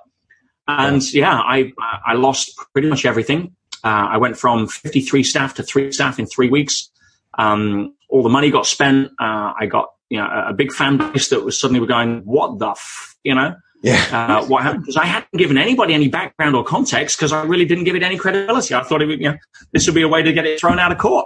And yeah, I, I lost pretty much everything. Uh, I went from 53 staff to three staff in three weeks. Um, all the money got spent. Uh, I got, you know, a, big fan base that was suddenly going, what the, f-? you know? Yeah. Uh, what happened? Because I hadn't given anybody any background or context because I really didn't give it any credibility. I thought it would, you know, this would be a way to get it thrown out of court.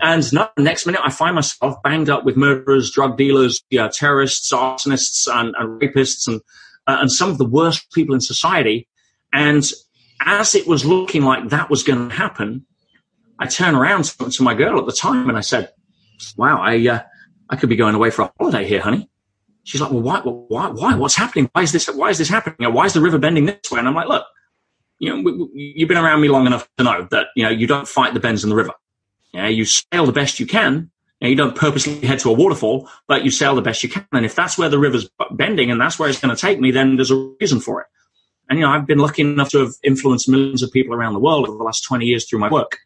And no, next minute I find myself banged up with murderers, drug dealers, you know, terrorists, arsonists, and, and rapists, and uh, and some of the worst people in society. And as it was looking like that was going to happen, I turned around to, my girl at the time and I said, "Wow, I uh, I could be going away for a holiday here, honey." She's like, "Well, why? Why? Why? What's happening? Why is this? Why is this happening? Why is the river bending this way?" And I'm like, "Look, you know, you've been around me long enough to know that you know you don't fight the bends in the river. You, you sail the best you can. Know, you don't purposely head to a waterfall, but you sail the best you can. And if that's where the river's bending and that's where it's going to take me, then there's a reason for it. And, you know, I've been lucky enough to have influenced millions of people around the world over the last 20 years through my work.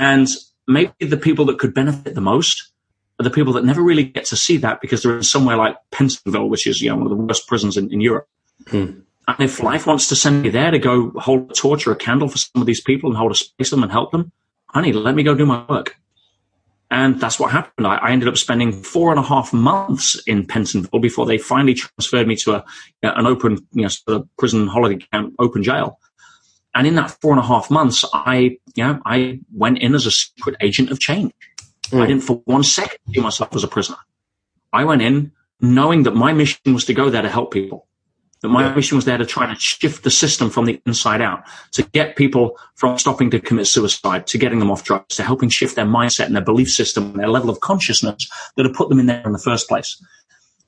And maybe the people that could benefit the most are the people that never really get to see that because they're in somewhere like Pentonville, which is, you know, one of the worst prisons in, in Europe. Hmm. And if life wants to send me there to go hold a torch or a candle for some of these people and hold a space for them and help them, honey, let me go do my work. And that's what happened. I, I, ended up spending four and a half months in Pentonville before they finally transferred me to a, an open, you know, prison holiday camp, open jail. And in that four and a half months, I, you know, I went in as a secret agent of change. Mm. I didn't for one second see myself as a prisoner. I went in knowing that my mission was to go there to help people. That my mission was there to try to shift the system from the inside out, to get people from stopping to commit suicide, to getting them off drugs, to helping shift their mindset and their belief system and their level of consciousness that had put them in there in the first place.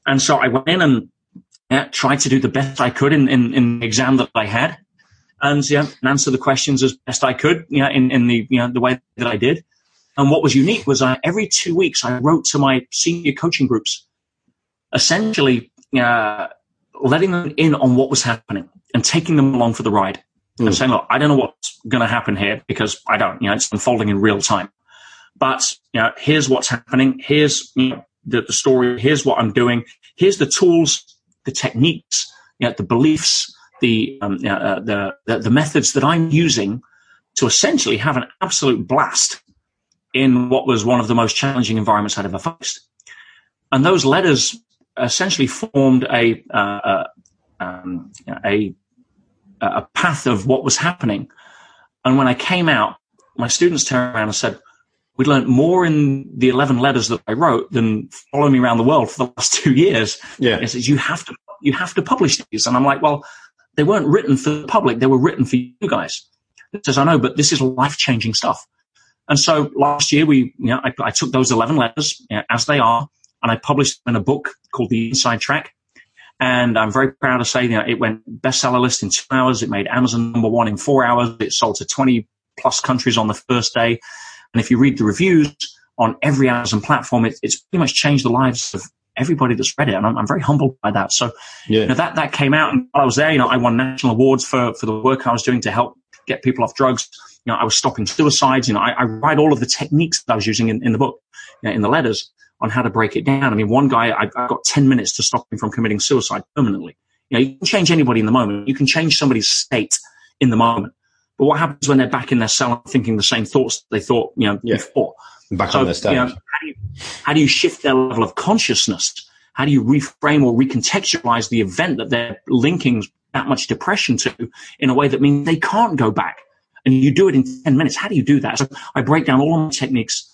And so I went in and yeah, tried to do the best I could in, in, in the exam that I had and yeah, and answer the questions as best I could, you know, in, in the, you know, the way that I did. And what was unique was I, every two weeks I wrote to my senior coaching groups, essentially, uh, letting them in on what was happening and taking them along for the ride. mm. and saying, look, I don't know what's going to happen here because I don't, you know, it's unfolding in real time. But, you know, here's what's happening. Here's you know, the, the story. Here's what I'm doing. Here's the tools, the techniques, you know, the beliefs, the, um, uh, the, the, the methods that I'm using to essentially have an absolute blast in what was one of the most challenging environments I'd ever faced. And those letters essentially formed a, uh, uh um, a, a path of what was happening. And when I came out, my students turned around and said, "We'd learned more in the 11 letters that I wrote than follow me around the world for the last two years. Yeah. It says, you have to, you have to publish these. And I'm like, well, they weren't written for the public. They were written for you guys. It says, I know, but this is life changing stuff. And so last year we, you know, I, I took those 11 letters you know, as they are and I published them in a book called The Inside Track. And I'm very proud to say, you know, it went bestseller list in two hours. It made Amazon number one in four hours. It sold to 20 plus countries on the first day. And if you read the reviews on every Amazon platform, it, it's pretty much changed the lives of everybody that's read it. And I'm, I'm very humbled by that. So, yeah. you know, that, that came out and while I was there, you know, I won national awards for, for the work I was doing to help get people off drugs. You know, I was stopping suicides. You know, I, I write all of the techniques that I was using in, in the book, you know, in the letters on how to break it down. I mean, one guy, I, I got 10 minutes to stop him from committing suicide permanently. You know, you can change anybody in the moment. You can change somebody's state in the moment. But what happens when they're back in their cell thinking the same thoughts they thought, you know, yeah. before? Back so, on their stage. You know, how, do you, how do you shift their level of consciousness? How do you reframe or recontextualize the event that they're linking that much depression to in a way that means they can't go back? And you do it in 10 minutes. How do you do that? So I break down all my techniques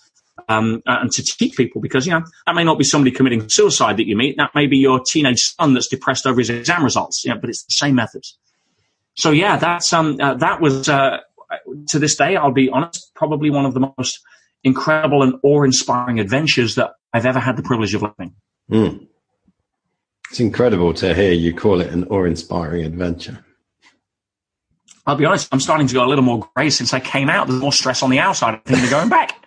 um, and to teach people because, you know, that may not be somebody committing suicide that you meet. That may be your teenage son that's depressed over his exam results, you know, but it's the same methods. So yeah, that's, um, uh, that was, uh, to this day, I'll be honest, probably one of the most incredible and awe-inspiring adventures that I've ever had the privilege of living. Mm. It's incredible to hear you call it an awe-inspiring adventure. I'll be honest, I'm starting to go a little more grey since I came out. There's more stress on the outside of things going back.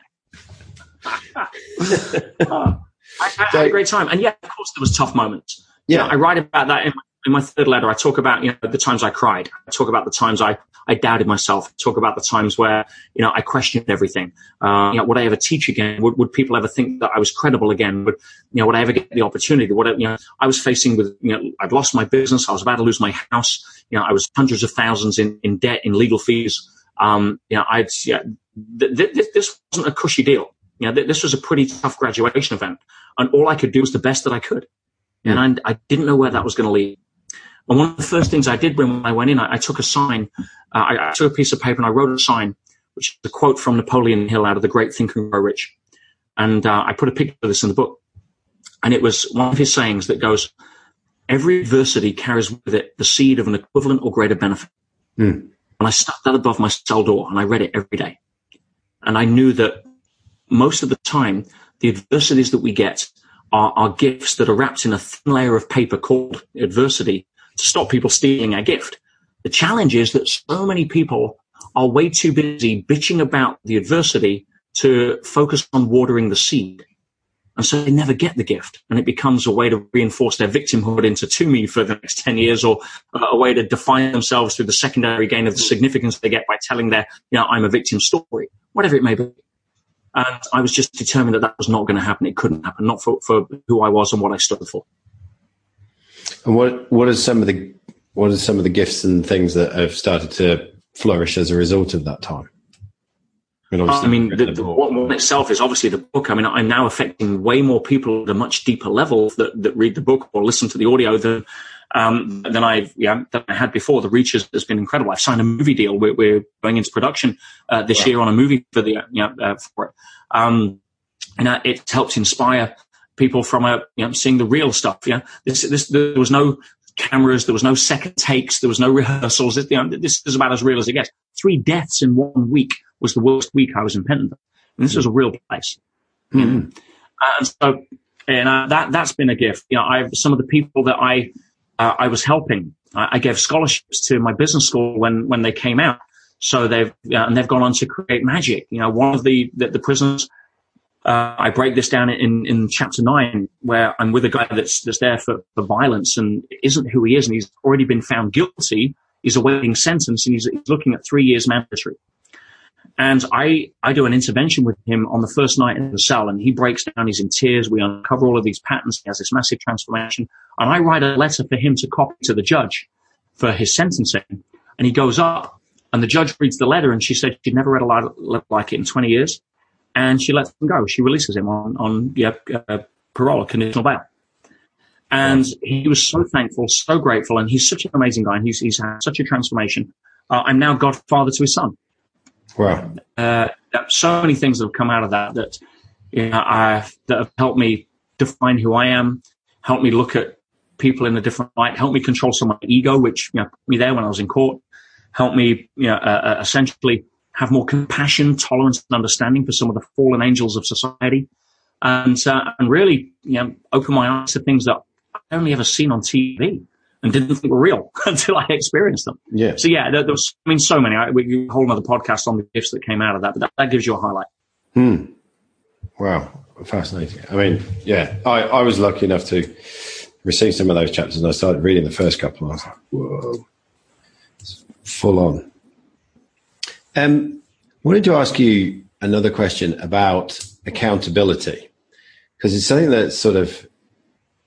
I, I, had a great time. And yeah, of course, there was tough moments. Yeah. You know, I write about that in my, in my third letter. I talk about, you know, the times I cried. I talk about the times I, I doubted myself. I talk about the times where, you know, I questioned everything. Uh, you know, would I ever teach again? Would, would people ever think that I was credible again? Would, you know, would I ever get the opportunity? What I, you know, I was facing with, you know, I'd lost my business. I was about to lose my house. You know, I was hundreds of thousands in, in debt, in legal fees. Um, you know, I'd, yeah, th- th- this wasn't a cushy deal. You know, th- this was a pretty tough graduation event, and all I could do was the best that I could, and hmm. I, I didn't know where that was going to lead. And one of the first things I did when I went in, I, I took a sign, uh, I, I, took a piece of paper and I wrote a sign, which is a quote from Napoleon Hill out of The Great Think and Grow Rich, and uh, I put a picture of this in the book, and it was one of his sayings that goes, "Every adversity carries with it the seed of an equivalent or greater benefit." Mm. And I stuck that above my cell door, and I read it every day, and I knew that most of the time, the adversities that we get are, are gifts that are wrapped in a thin layer of paper called adversity to stop people stealing our gift. The challenge is that so many people are way too busy bitching about the adversity to focus on watering the seed. And so they never get the gift. And it becomes a way to reinforce their victimhood into to me for the next 10 years or uh, a way to define themselves through the secondary gain of the significance they get by telling their, you know, I'm a victim story, whatever it may be. And I was just determined that that was not going to happen. It couldn't happen, not for, for who I was and what I stood for. And what what are some of the what are some of the gifts and things that have started to flourish as a result of that time? I mean, mean the, the, what one itself is obviously the book. I mean, I'm now affecting way more people at a much deeper level that, that read the book or listen to the audio than um, than I yeah than I had before. The reach has, has been incredible. I've signed a movie deal. We're, we're going into production uh, this wow. year on a movie for the you know, uh, for it, um, and uh, it helps inspire people from a you know seeing the real stuff. Yeah, this this there was no cameras, there was no second takes, there was no rehearsals. This, you know, this is about as real as it gets. Three deaths in one week was the worst week I was in Pentonville, and this was a real place. Mm-hmm. And so, and uh, that that's been a gift. You know, I've some of the people that I uh, I was helping. I, I, gave scholarships to my business school when when they came out. So they've uh, and they've gone on to create magic. You know, one of the the, the prisons. Uh, I break this down in, in chapter nine, where I'm with a guy that's that's there for, for violence and isn't who he is, and he's already been found guilty He's awaiting sentence and he's, he's looking at three years mandatory. And I, I do an intervention with him on the first night in the cell and he breaks down, he's in tears. We uncover all of these patterns. He has this massive transformation and I write a letter for him to copy to the judge for his sentencing. And he goes up and the judge reads the letter and she said she'd never read a letter like it in 20 years. And she lets him go. She releases him on, on yeah, uh, parole, conditional bail. And he was so thankful, so grateful, and he's such an amazing guy. And he's, he's had such a transformation. Uh, I'm now godfather to his son. Wow. Uh, so many things that have come out of that that, you know, I, that have helped me define who I am, helped me look at people in a different light, helped me control some of my ego, which you know, put me there when I was in court, helped me you know, uh, uh, essentially have more compassion, tolerance, and understanding for some of the fallen angels of society, and uh, and really you know open my eyes to things that I've only ever seen on TV and didn't think were real until I experienced them. Yeah. So yeah, there, there was, I mean, so many. I, we could hold another podcast on the gifts that came out of that, but that, that gives you a highlight. Hmm. Wow. Fascinating. I mean, yeah, I, I was lucky enough to receive some of those chapters and I started reading the first couple and I was like, whoa, it's full on. Um, wanted to ask you another question about accountability because it's something that's sort of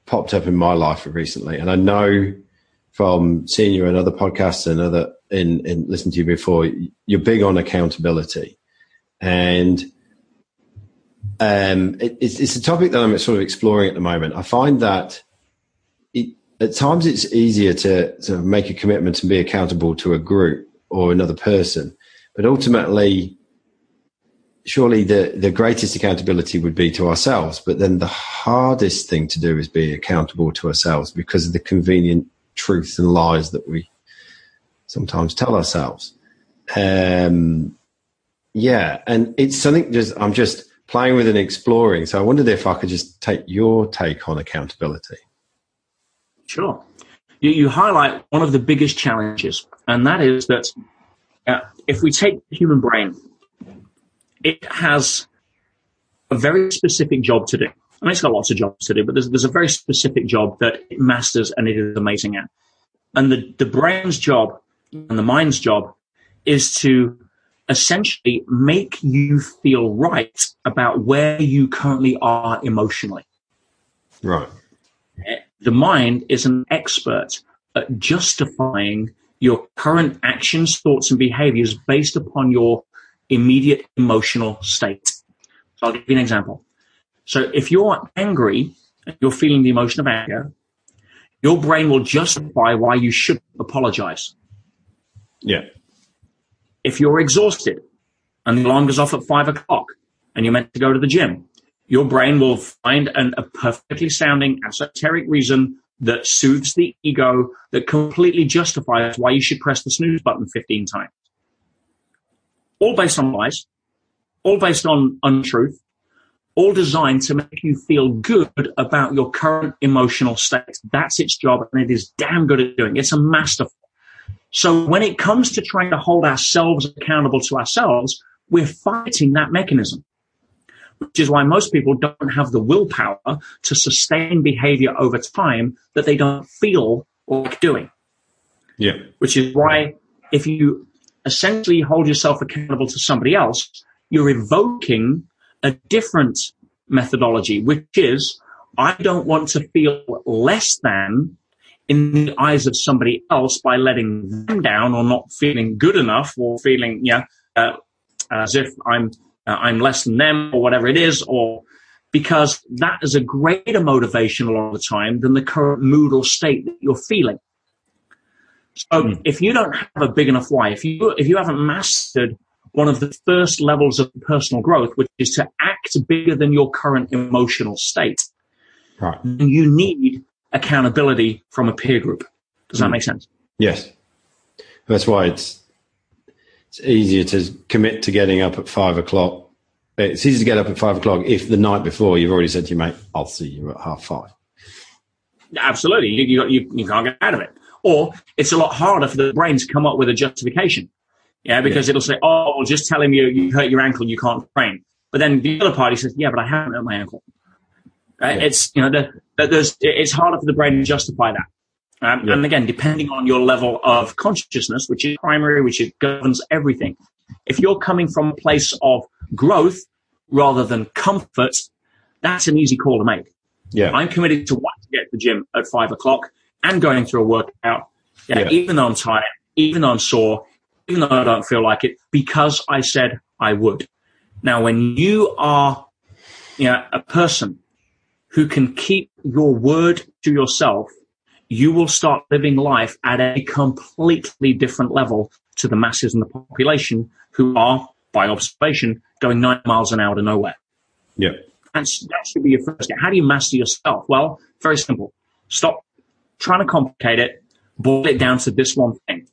popped up in my life recently. And I know from seeing you in other podcasts and other in, in listening to you before, you're big on accountability. And um, it, it's, it's a topic that I'm sort of exploring at the moment. I find that it, at times it's easier to, sort of make a commitment and be accountable to a group or another person, but ultimately, surely the, the greatest accountability would be to ourselves. But then the hardest thing to do is be accountable to ourselves because of the convenient truths and lies that we sometimes tell ourselves. Um, yeah, and it's something just I'm just playing with and exploring. So I wondered if I could just take your take on accountability. Sure. You, you highlight one of the biggest challenges, and that is that uh, if we take the human brain, it has a very specific job to do. I mean, it's got lots of jobs to do, but there's, there's a very specific job that it masters and it is amazing at. And the, the brain's job and the mind's job is to essentially make you feel right about where you currently are emotionally. Right. The mind is an expert at justifying your current actions, thoughts, and behaviors based upon your immediate emotional state. So I'll give you an example. So if you're angry, and you're feeling the emotion of anger, your brain will justify why you should apologize. Yeah. If you're exhausted and the alarm goes off at five o'clock and you're meant to go to the gym, your brain will find an, a perfectly sounding esoteric reason that soothes the ego, that completely justifies why you should press the snooze button 15 times. All based on lies, all based on untruth, all designed to make you feel good about your current emotional state. That's its job, and it is damn good at doing. It's a masterful. So when it comes to trying to hold ourselves accountable to ourselves, we're fighting that mechanism, which is why most people don't have the willpower to sustain behavior over time that they don't feel like doing. Yeah. Which is why if you essentially hold yourself accountable to somebody else, you're evoking a different methodology, which is I don't want to feel less than in the eyes of somebody else by letting them down or not feeling good enough or feeling, yeah, uh, as if I'm, uh, I'm less than them or whatever it is, or because that is a greater motivation a lot of the time than the current mood or state that you're feeling. So mm. if you don't have a big enough why, if you, if you haven't mastered one of the first levels of personal growth, which is to act bigger than your current emotional state. Right. You need accountability from a peer group. Does that mm. make sense? Yes. That's why it's it's easier to commit to getting up at five o'clock. It's easy to get up at five o'clock if the night before you've already said to your mate, "I'll see you at half five. Absolutely, you, you, you can't get out of it. Or it's a lot harder for the brain to come up with a justification. Yeah, because yeah. it'll say, oh, well, just tell him you, you hurt your ankle, you can't train. But then the other party says, yeah, but I haven't hurt my ankle. Right? Yeah. It's, you know, the, the, there's, it's harder for the brain to justify that. Um, yeah. And again, depending on your level of consciousness, which is primary, which is, governs everything. If you're coming from a place of growth rather than comfort, that's an easy call to make. Yeah. I'm committed to want to get to the gym at five o'clock and going through a workout. Yeah, yeah. Even though I'm tired, even though I'm sore, even though I don't feel like it, because I said I would. Now, when you are you know, a person who can keep your word to yourself, you will start living life at a completely different level to the masses and the population who are, by observation, going nine miles an hour to nowhere. Yeah. That's, that should be your first step. How do you master yourself? Well, very simple. Stop trying to complicate it. Boil it down to this one thing.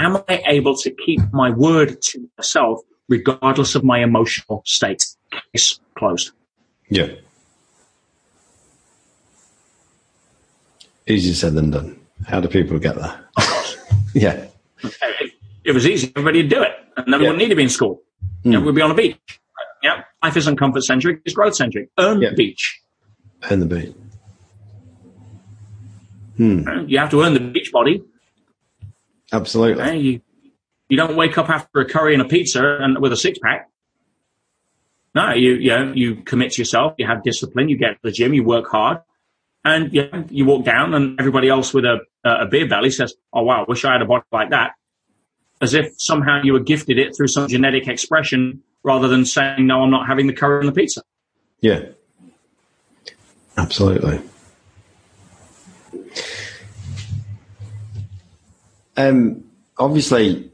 Am I able to keep my word to myself regardless of my emotional state? Case closed. Yeah. Easier said than done. How do people get there? yeah. If it was easy, everybody would do it. And then yeah. wouldn't need to be in school. Mm. Know, we'd be on a beach. Yeah. Life isn't comfort centric, it's growth centric. Earn yeah. the beach. Earn the beach. Hmm. You have to earn the beach body. Absolutely. Eh, you, you don't wake up after a curry and a pizza and with a six pack. No, you, you, know, you commit to yourself, you have discipline, you get to the gym, you work hard, and you, know, you walk down and everybody else with a, a beer belly says, oh wow, wish I had a body like that. As if somehow you were gifted it through some genetic expression rather than saying, no, I'm not having the curry and the pizza. Yeah. Absolutely. Um, obviously,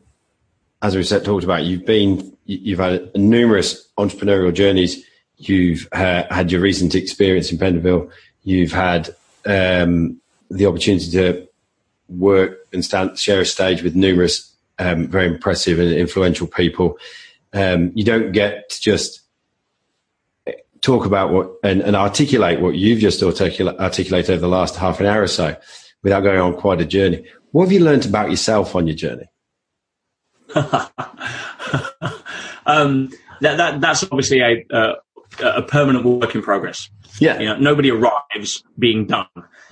as we said, talked about, you've been, you've had numerous entrepreneurial journeys. You've uh, had your recent experience in Pentonville. You've had um, the opportunity to work and stand, share a stage with numerous um, very impressive and influential people. Um, you don't get to just talk about what and, and articulate what you've just articulate, articulated over the last half an hour or so without going on quite a journey. What have you learned about yourself on your journey? um, that, that, that's obviously a, uh, a permanent work in progress. Yeah. You know, nobody arrives being done.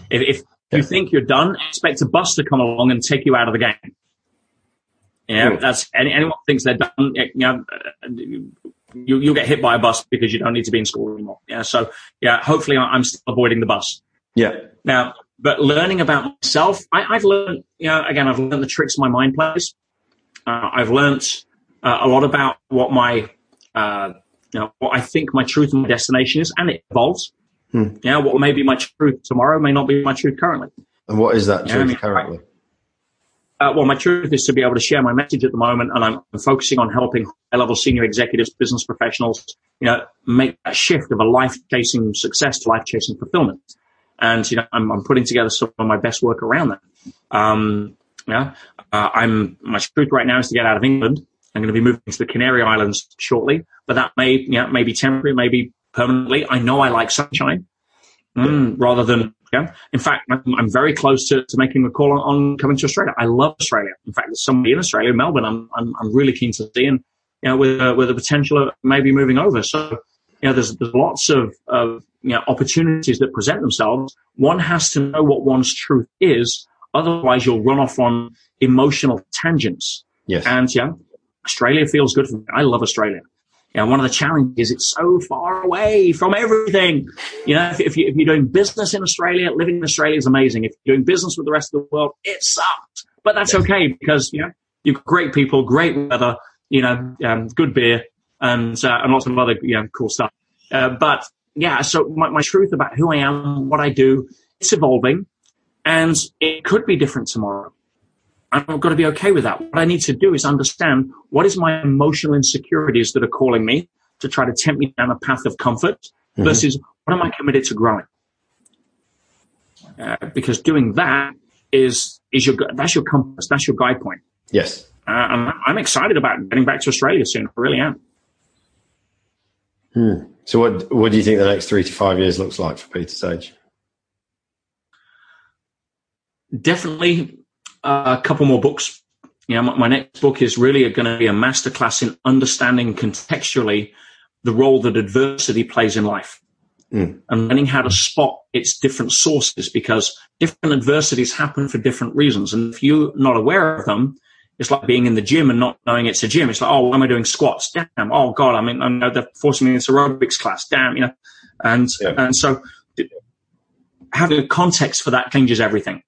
If, if you think you're done, expect a bus to come along and take you out of the game. Yeah, that's any, anyone thinks they're done. You know, you you'll get hit by a bus because you don't need to be in school anymore. Yeah, so yeah, hopefully I'm still avoiding the bus. Yeah. Now, but learning about myself, I, have learned. You know, again, I've learned the tricks my mind plays. Uh, I've learned uh, a lot about what my, uh, you know, what I think my truth and my destination is, and it evolves. Hmm. Yeah, what may be my truth tomorrow may not be my truth currently. And what is that truth I mean, currently? Uh, well, my truth is to be able to share my message at the moment, and I'm, I'm focusing on helping high-level senior executives, business professionals, you know, make a shift of a life-chasing success to life-chasing fulfillment. And you know, I'm, I'm, putting together some of my best work around that. Um, yeah, uh, I'm my truth right now is to get out of England. I'm going to be moving to the Canary Islands shortly, but that may, know, maybe temporary, maybe permanently. I know I like sunshine mm, rather than yeah. In fact, I'm, I'm very close to, to making a call on, on, coming to Australia. I love Australia. In fact, there's somebody in Australia, Melbourne, I'm, I'm, I'm really keen to see and, you know, with, uh, with the potential of maybe moving over. So, you know, there's, there's lots of, of, you know, opportunities that present themselves. One has to know what one's truth is. Otherwise, you'll run off on emotional tangents. Yes. And yeah, Australia feels good for me. I love Australia you know, one of the challenges, it's so far away from everything. You know, if, if, you, if you're doing business in Australia, living in Australia is amazing. If you're doing business with the rest of the world, it sucks. But that's okay because, you know, you've got great people, great weather, you know, um, good beer and, uh, and lots of other, you know, cool stuff. Uh, but yeah, so my, my truth about who I am, what I do, it's evolving and it could be different tomorrow. I've got to be okay with that. What I need to do is understand what is my emotional insecurities that are calling me to try to tempt me down a path of comfort mm-hmm. versus what am I committed to growing? Uh, because doing that is is your that's your compass, that's your guide point. Yes, uh, I'm, I'm excited about getting back to Australia soon. I really am. Hmm. So, what what do you think the next three to five years looks like for Peter Sage? Definitely a couple more books. You know, my, my next book is really going to be a masterclass in understanding contextually the role that adversity plays in life. mm. and learning how to spot its different sources because different adversities happen for different reasons. And if you're not aware of them, it's like being in the gym and not knowing it's a gym. It's like, oh, why am I doing squats? Damn. Oh God, I mean, I know they're forcing me into aerobics class. Damn, you know. And yeah. and so having a context for that changes everything.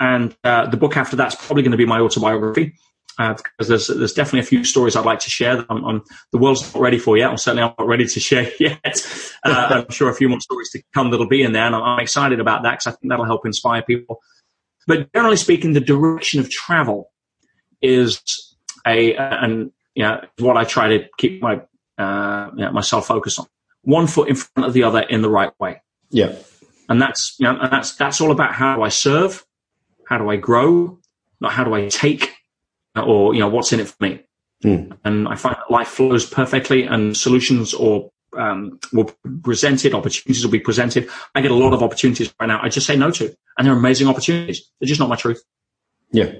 And uh, the book after that's probably going to be my autobiography. Uh, because there's there's definitely a few stories I'd like to share that I'm, I'm, the world's not ready for yet, or certainly I'm certainly not ready to share yet. Uh, I'm sure a few more stories to come that'll be in there, and I'm, I'm excited about that because I think that'll help inspire people. But generally speaking, the direction of travel is a and you know what I try to keep my uh, you know, myself focused on. One foot in front of the other in the right way. Yeah, and that's you know, and that's that's all about how do I serve, how do I grow, not how do I take, or you know what's in it for me. Mm. And I find that life flows perfectly, and solutions or um, will be presented, opportunities will be presented. I get a lot of opportunities right now. I just say no to, and they're amazing opportunities. They're just not my truth. Yeah.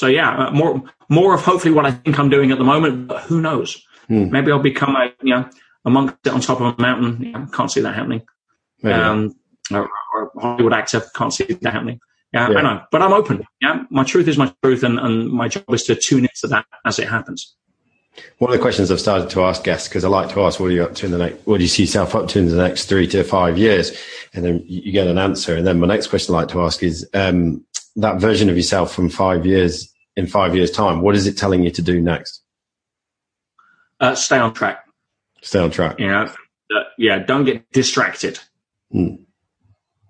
So yeah, uh, more more of hopefully what I think I'm doing at the moment. But who knows? Hmm. Maybe I'll become a you know a monk on top of a mountain. Yeah, can't see that happening. Um, or, or, a Hollywood actor can't see that happening. Yeah, yeah, I know, but I'm open. Yeah, my truth is my truth, and, and my job is to tune into that as it happens. One of the questions I've started to ask guests because I like to ask, "What are you up to in the next? What do you see yourself up to in the next three to five years?" And then you get an answer. And then my next question I like to ask is, um, that version of yourself from five years in five years time, what is it telling you to do next? Uh, stay on track. Stay on track. Yeah. Uh, yeah. Don't get distracted. Mm.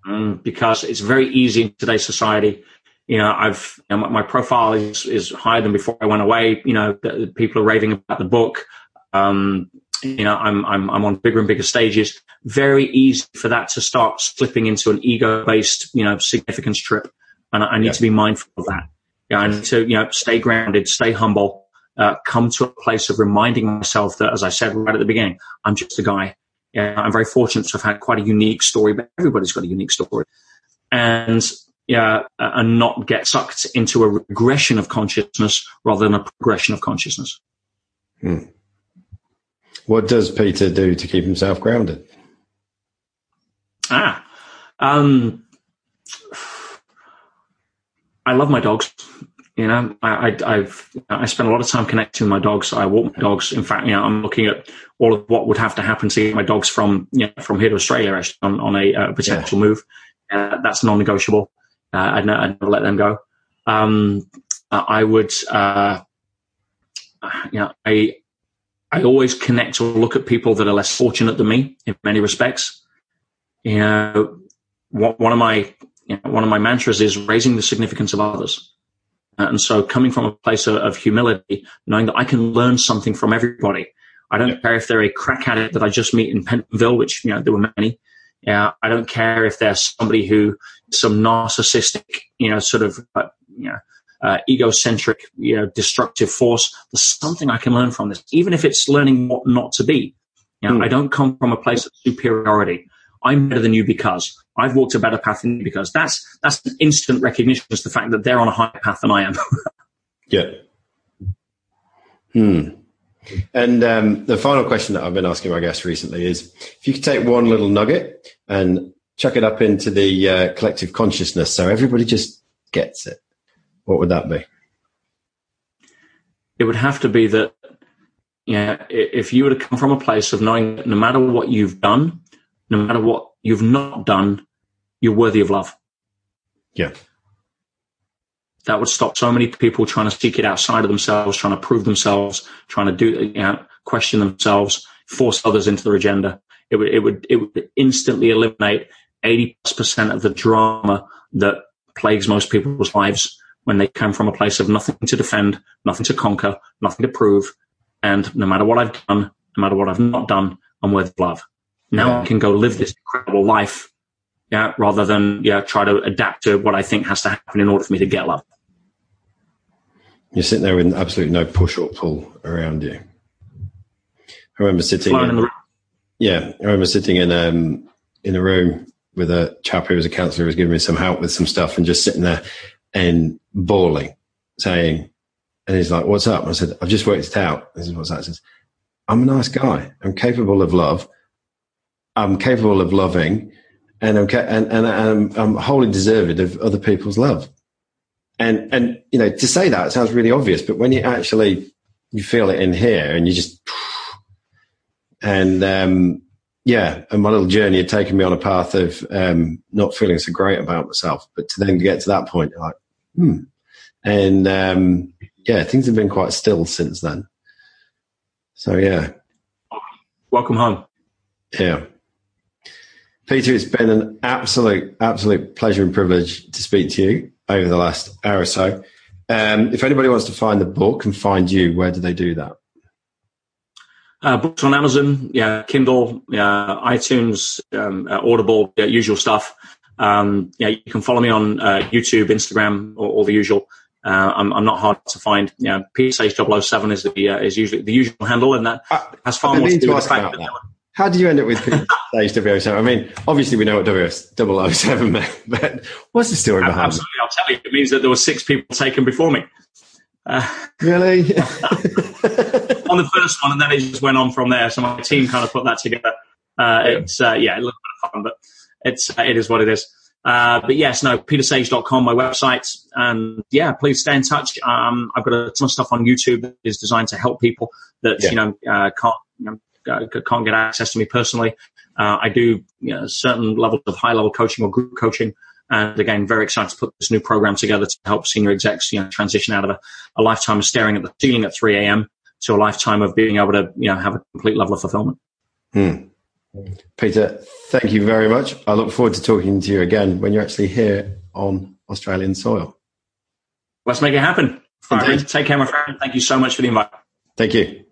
Mm, because it's very easy in today's society. You know, I've you know, my profile is, is higher than before I went away. You know, people are raving about the book. Um, you know, I'm, I'm, I'm on bigger and bigger stages. Very easy for that to start slipping into an ego based, you know, significance trip. And I, I need yeah. to be mindful of that. Yeah, I need to, you know, stay grounded, stay humble, uh, come to a place of reminding myself that, as I said right at the beginning, I'm just a guy. Yeah, I'm very fortunate to have had quite a unique story, but everybody's got a unique story. And yeah, uh, and not get sucked into a regression of consciousness rather than a progression of consciousness. Hmm. What does Peter do to keep himself grounded? Ah, um, I love my dogs. You know, I, I, have I spend a lot of time connecting with my dogs. I walk my dogs. In fact, you know, I'm looking at all of what would have to happen to get my dogs from you know, from here to Australia actually on, on a uh, potential yeah. move. Uh, that's non-negotiable. Uh, I'd, I'd, never let them go. Um, I would, uh, you know, I I always connect or look at people that are less fortunate than me in many respects. You know, one of my you know, one of my mantras is raising the significance of others. Uh, and so coming from a place of, of, humility, knowing that I can learn something from everybody. I don't yeah. care if they're a crack addict that I just meet in Pentonville, which, you know, there were many. Yeah. I don't care if they're somebody who, some narcissistic, you know, sort of, uh, you know, uh, egocentric, you know, destructive force. There's something I can learn from this, even if it's learning what not to be. You know, mm. I don't come from a place of superiority. I'm better than you because I've walked a better path than you because that's that's an instant recognition as the fact that they're on a higher path than I am. yeah. Hmm. And um, the final question that I've been asking my guests recently is: if you could take one little nugget and chuck it up into the uh, collective consciousness, so everybody just gets it, what would that be? It would have to be that, yeah, if you were to come from a place of knowing that no matter what you've done, no matter what you've not done, you're worthy of love. Yeah. That would stop so many people trying to seek it outside of themselves, trying to prove themselves, trying to do, you know, question themselves, force others into their agenda. It would, it would, it would instantly eliminate 80 percent of the drama that plagues most people's lives when they come from a place of nothing to defend, nothing to conquer, nothing to prove. And no matter what I've done, no matter what I've not done, I'm worth love. Now yeah. I can go live this incredible life, yeah, rather than yeah try to adapt to what I think has to happen in order for me to get love. You're sitting there with absolutely no push or pull around you. I remember sitting. In, in yeah, I remember sitting in um in a room with a chap who was a counsellor who was giving me some help with some stuff, and just sitting there and bawling, saying, and he's like, "What's up?" I said, "I've just worked it out." This is what's that. He says, "I'm a nice guy. I'm capable of love." I'm capable of loving, and I'm ca- and, and I'm, I'm wholly deserving of other people's love. And and you know to say that sounds really obvious, but when you actually you feel it in here, and you just and um, yeah, and my little journey had taken me on a path of um, not feeling so great about myself, but to then get to that point, like hmm, and um, yeah, things have been quite still since then. So yeah, welcome home. Yeah. Peter, it's been an absolute, absolute pleasure and privilege to speak to you over the last hour or so. Um, if anybody wants to find the book and find you, where do they do that? Uh, books on Amazon, yeah, Kindle, yeah, iTunes, um, uh, Audible, yeah, usual stuff. Um, yeah, you can follow me on uh, YouTube, Instagram, or all the usual. Uh, I'm, I'm, not hard to find. Yeah, Peter Sage 007 is the uh, is usually the usual handle, and that has far more to do with the fact that. How did you end up with Sage 007? I mean, obviously we know what WS 007 meant, but what's the story behind Absolutely, it? I'll tell you. It means that there were six people taken before me. Uh, really? on the first one, and then it just went on from there. So my team kind of put that together. Uh, it's uh, yeah, a little bit of fun, but it's uh, it is what it is. Uh, but yes, no, petersage.com, my website. And yeah, please stay in touch. Um, I've got a ton of stuff on YouTube that is designed to help people that, yeah. you know, uh, can't, you know, can't get access to me personally. Uh, I do you know, certain levels of high level coaching or group coaching. And again, very excited to put this new program together to help senior execs, you know, transition out of a, a lifetime of staring at the ceiling at 3 a.m. to a lifetime of being able to, you know, have a complete level of fulfillment. Hmm. Peter, thank you very much. I look forward to talking to you again when you're actually here on Australian soil. Let's make it happen. Right, take care, my friend. Thank you so much for the invite. Thank you.